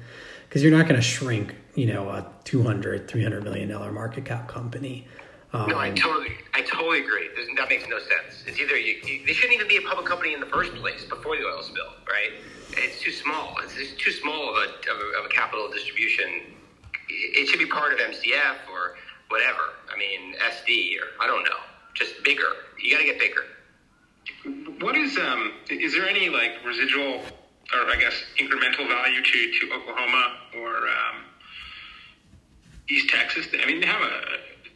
Because you're not going to shrink, you know, a 200, 300 million dollar market cap company. Um, No, I totally, I totally agree. There's, that makes no sense. It's either you, you, they shouldn't even be a public company in the first place before the oil spill, right? It's too small. It's too small of a, of a, of a capital distribution. It, it should be part of MCF or whatever. I mean, SD or I don't know. Just bigger. You got to get bigger. What is um? Is there any like residual, or I guess incremental value to to Oklahoma or um, East Texas? I mean, they have a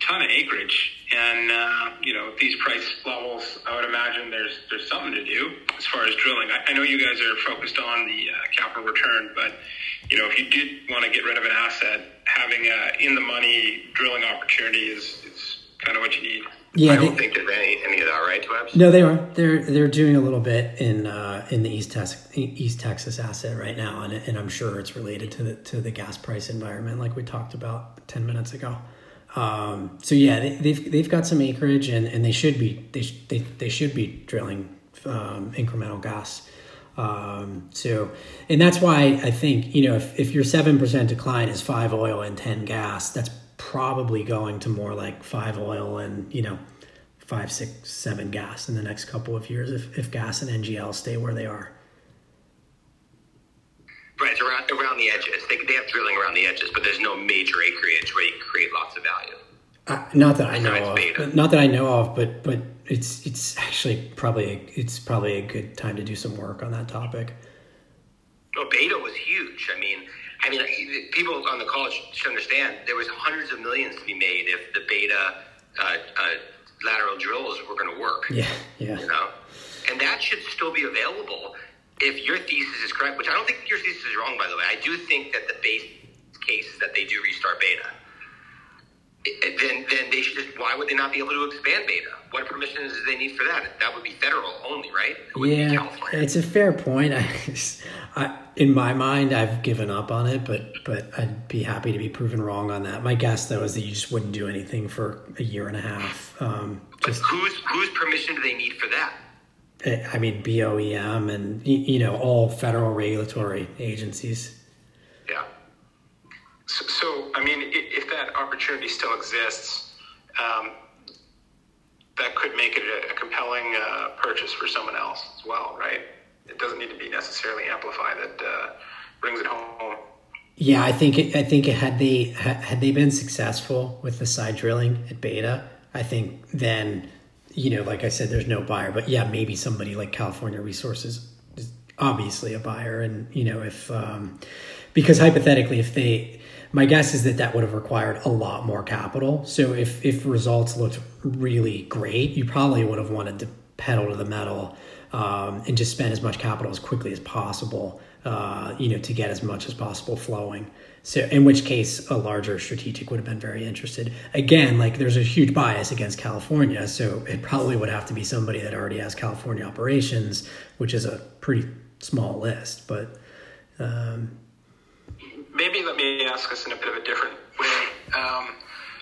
ton of acreage, and uh, you know these price levels. I would imagine there's there's something to do as far as drilling. I, I know you guys are focused on the uh, capital return, but you know if you did want to get rid of an asset, having a in the money drilling opportunity is is kind of what you need. yeah, I don't think there's any, any of that, right, Twebs? No, they are. They're they're doing a little bit in uh, in the East Texas East Texas asset right now, and, and I'm sure it's related to the to the gas price environment, like we talked about ten minutes ago. Um, so yeah, they, they've they've got some acreage, and, and they should be they sh- they, they should be drilling um, incremental gas. Um, so, and that's why I think you know if if your seven percent decline is five oil and ten gas, that's probably going to more like five oil and you know five, six, seven gas in the next couple of years if, if gas and NGL stay where they are. Right, it's around, around the edges. They, they have drilling around the edges, but there's no major acreage where you can create lots of value. Uh, not that I know Besides of. beta. Not that I know of, but but it's it's actually probably it's probably a good time to do some work on that topic. No, beta was huge. I mean, I mean, people on the call should understand there was hundreds of millions to be made if the beta uh, uh, lateral drills were going to work. Yeah, yeah. You know, and that should still be available if your thesis is correct. Which I don't think your thesis is wrong, by the way. I do think that the base case is that they do restart beta. Then, then they should just. Why would they not be able to expand beta? What permissions do they need for that? That would be federal only, right? It Yeah, it's a fair point. I, I, in my mind, I've given up on it, but but I'd be happy to be proven wrong on that. My guess, though, is that you just wouldn't do anything for a year and a half. Um, But just, whose whose permission do they need for that? eh, I mean, BOEM and you know all federal regulatory agencies. So, so I mean, i- if that opportunity still exists, um, that could make it a, a compelling uh, purchase for someone else as well, right? It doesn't need to be necessarily amplified that uh, brings it home. Yeah, I think I think had they had they been successful with the side drilling at Beta, I think then you know, like I said, there's no buyer. But yeah, maybe somebody like California Resources is obviously a buyer, and you know if um, because hypothetically, if they, my guess is that that would have required a lot more capital. So if if results looked really great, you probably would have wanted to pedal to the metal um, and just spend as much capital as quickly as possible. Uh, you know, to get as much as possible flowing. So, in which case, a larger strategic would have been very interested. Again, like there's a huge bias against California, so it probably would have to be somebody that already has California operations, which is a pretty small list. But um, Maybe let me ask this in a bit of a different way. Um,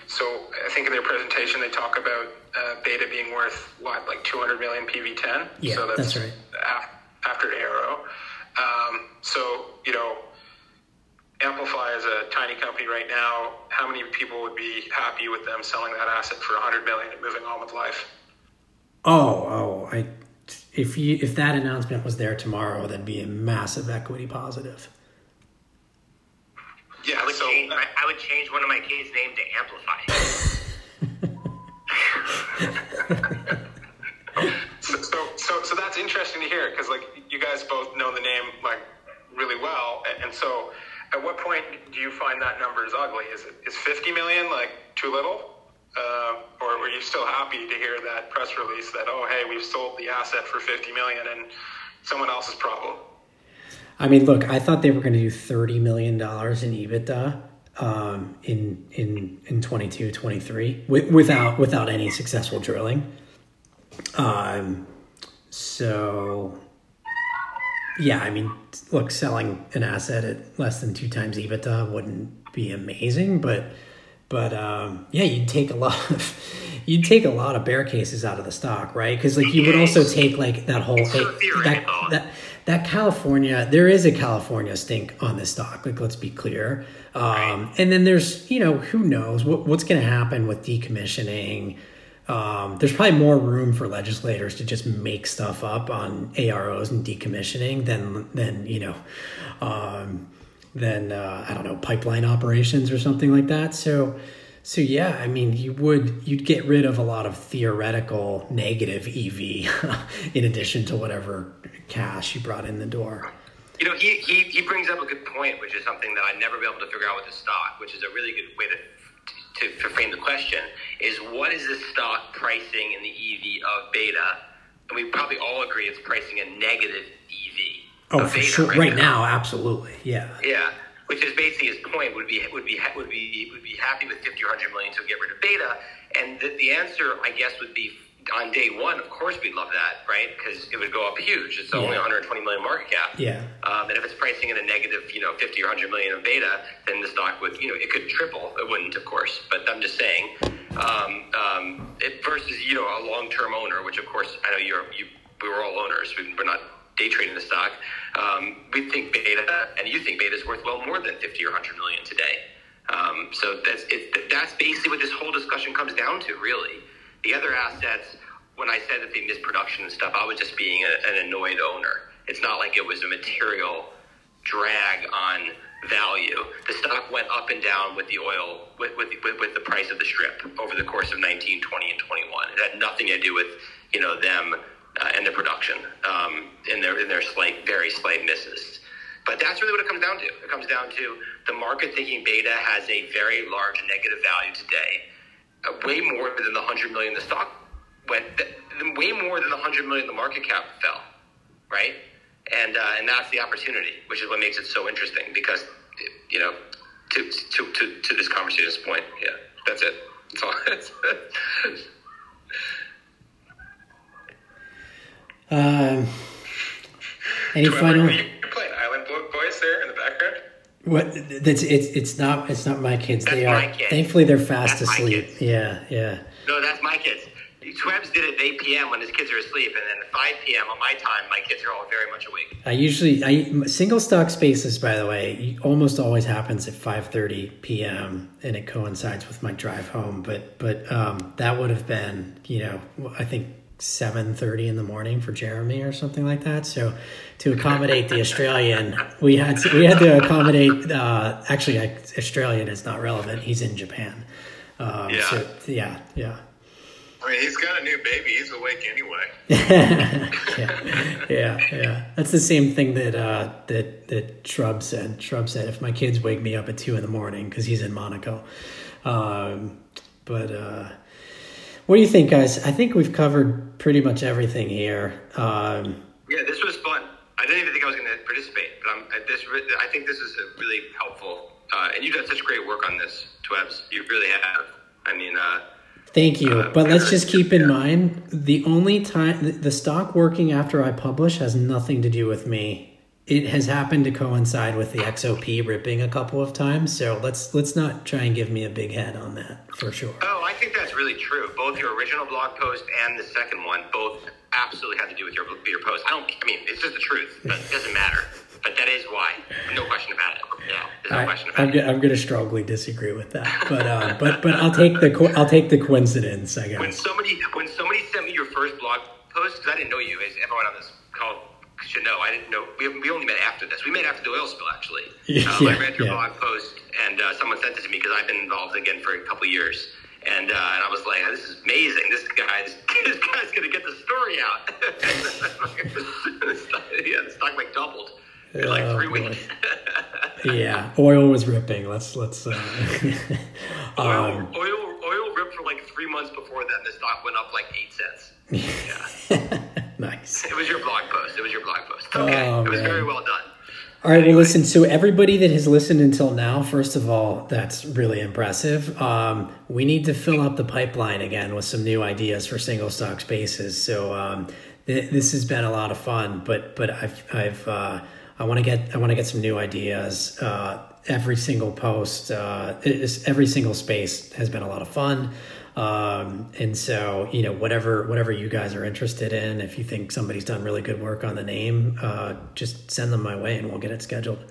so I think in their presentation they talk about uh, Beta being worth what, like 200 million PV10. Yeah, so that's right. af- after ARO. Um, so you know, Amplify is a tiny company right now. How many people would be happy with them selling that asset for 100 million and moving on with life? oh, oh, I if you if that announcement was there tomorrow, that'd be a massive equity positive. Yeah. I would so change. I, I would change one of my kids' name to Amplify. So, so, so, so that's interesting to hear because, like, you guys both know the name like really well, and, and so, at what point do you find that number is ugly? Is it is fifty million like too little, uh, or were you still happy to hear that press release that oh hey we've sold the asset for fifty million and someone else's problem? I mean, look, I thought they were going to do thirty million dollars in EBITDA um, in in in 22, 23 wi- without without any successful drilling. Um, so yeah, I mean, look, selling an asset at less than two times EBITDA wouldn't be amazing, but but um, yeah, you'd take a lot of you'd take a lot of bear cases out of the stock, right? Because like you would also take like that whole that, that that California, there is a California stink on this stock. Like, let's be clear. Um, and then there's, you know, who knows what, what's going to happen with decommissioning. Um, there's probably more room for legislators to just make stuff up on AROs and decommissioning than than you know, um, than uh, I don't know pipeline operations or something like that. So. So yeah, I mean, you would you'd get rid of a lot of theoretical negative EV, in addition to whatever cash you brought in the door. You know, he, he, he brings up a good point, which is something that I'd never be able to figure out with the stock, which is a really good way to, to, to frame the question, is what is the stock pricing in the EV of beta? And we probably all agree it's pricing a negative EV. Oh, of for beta sure. Right now, absolutely. Yeah. Yeah, which is basically his point. Would be would be would be would be happy with fifty or hundred million to get rid of beta, and the, the answer, I guess, would be on day one. Of course, we'd love that, right? Because it would go up huge. It's only Yeah. 120 million market cap. Yeah. Um, and if it's pricing in a negative, you know, 50 or 100 million of beta, then the stock would, you know, it could triple. It wouldn't, of course, but I'm just saying. Um, um, it versus, you know, a long-term owner, which of course I know you're, you, we were all owners. We, we're not day trading the stock. Um, we think beta, and you think beta is worth well more than 50 or 100 million today. Um, so that's it, that's basically what this whole discussion comes down to, really. The other assets, when I said that they missed production and stuff, I was just being a, an annoyed owner. It's not like it was a material drag on value. The stock went up and down with the oil, with, with, with, the price of the strip over the course of 19, 20, and 21. It had nothing to do with, you know, them uh, and their production um, in their, in their slight, very slight misses. But that's really what it comes down to. It comes down to the market thinking beta has a very large negative value today, uh, way more than the 100 million the stock went, way more than the 100 million the market cap fell, right? And, uh, and that's the opportunity, which is what makes it so interesting because, you know, to, to, to, to this conversation's point, yeah, that's it. That's all. Um, any Trevor, final? You're playing Island Boys there in the background. What? That's it's it's not it's not my kids. That's they are kids. thankfully they're fast That's asleep. Yeah, yeah. No, that's my kids. Twebs did it at 8 p.m. when his kids are asleep, and then at 5 p.m. on my time, my kids are all very much awake. I usually I single stock spaces by the way almost always happens at 5:30 p.m. and it coincides with my drive home but but um, that would have been you know I think 7:30 in the morning for Jeremy or something like that so to accommodate the Australian we had to, we had to accommodate uh, actually I- Australian is not relevant he's in Japan um, Yeah. so yeah yeah I mean, he's got a new baby. He's awake anyway. yeah, yeah, yeah. That's the same thing that uh, that that Shrub said. Shrub said, if my kids wake me up at two in the morning because he's in Monaco. Um, but uh, what do you think, guys? I think we've covered pretty much everything here. Um, Yeah, this was fun. I didn't even think I was going to participate, but I'm, I- this, I think this is a really helpful. Uh, and you've done such great work on this, Twebs. You really have. I mean, uh, Thank you. Uh, But let's just keep in yeah. mind the only time the stock working after I publish has nothing to do with me. It has happened to coincide with the XOP ripping a couple of times, so let's let's not try and give me a big head on that for sure. oh, I think that's really true. Both your original blog post and the second one both absolutely had to do with your your post. I don't. I mean, it's just the truth, but it doesn't matter. But that is why. No question about it. Yeah, no I, question I'm, about it. I'm going to strongly disagree with that, but uh, but but I'll take the co- I'll take the coincidence, I guess When somebody when somebody sent me your first blog post, because I didn't know you, as everyone on this call should know, I didn't know. We, we only met after this. We met after the oil spill, actually. Yeah, um, I yeah, read your yeah. blog post, and uh, someone sent it to me because I've been involved again for a couple years. And, uh, and I was like, this is amazing. This guy, this, this guy's going to get the story out. yeah, the stock like doubled like Oh, three boy. weeks. Yeah, oil was ripping. Let's let's. Uh, oil, um, oil, oil ripped for like three months before then. The stock went up like eight cents. Yeah. nice. It was your blog post. It was your blog post. Okay. Oh, it was man. very well done. All right, well, listen. So, everybody that has listened until now, first of all, that's really impressive. Um, we need to fill up the pipeline again with some new ideas for single stock spaces. So, um, th- this has been a lot of fun. But, but I've, I've, uh, I want to get, I want to get some new ideas. Uh, every single post, uh, it's- every single space has been a lot of fun. Um, and so, you know, whatever whatever you guys are interested in, if you think somebody's done really good work on the name, uh, just send them my way, and we'll get it scheduled.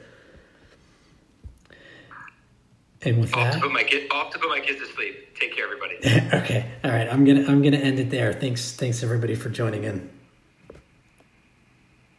And with Off to that, put my kid, off to put my kids to sleep. Take care, everybody. okay, all right, I'm gonna I'm gonna end it there. Thanks thanks everybody for joining in.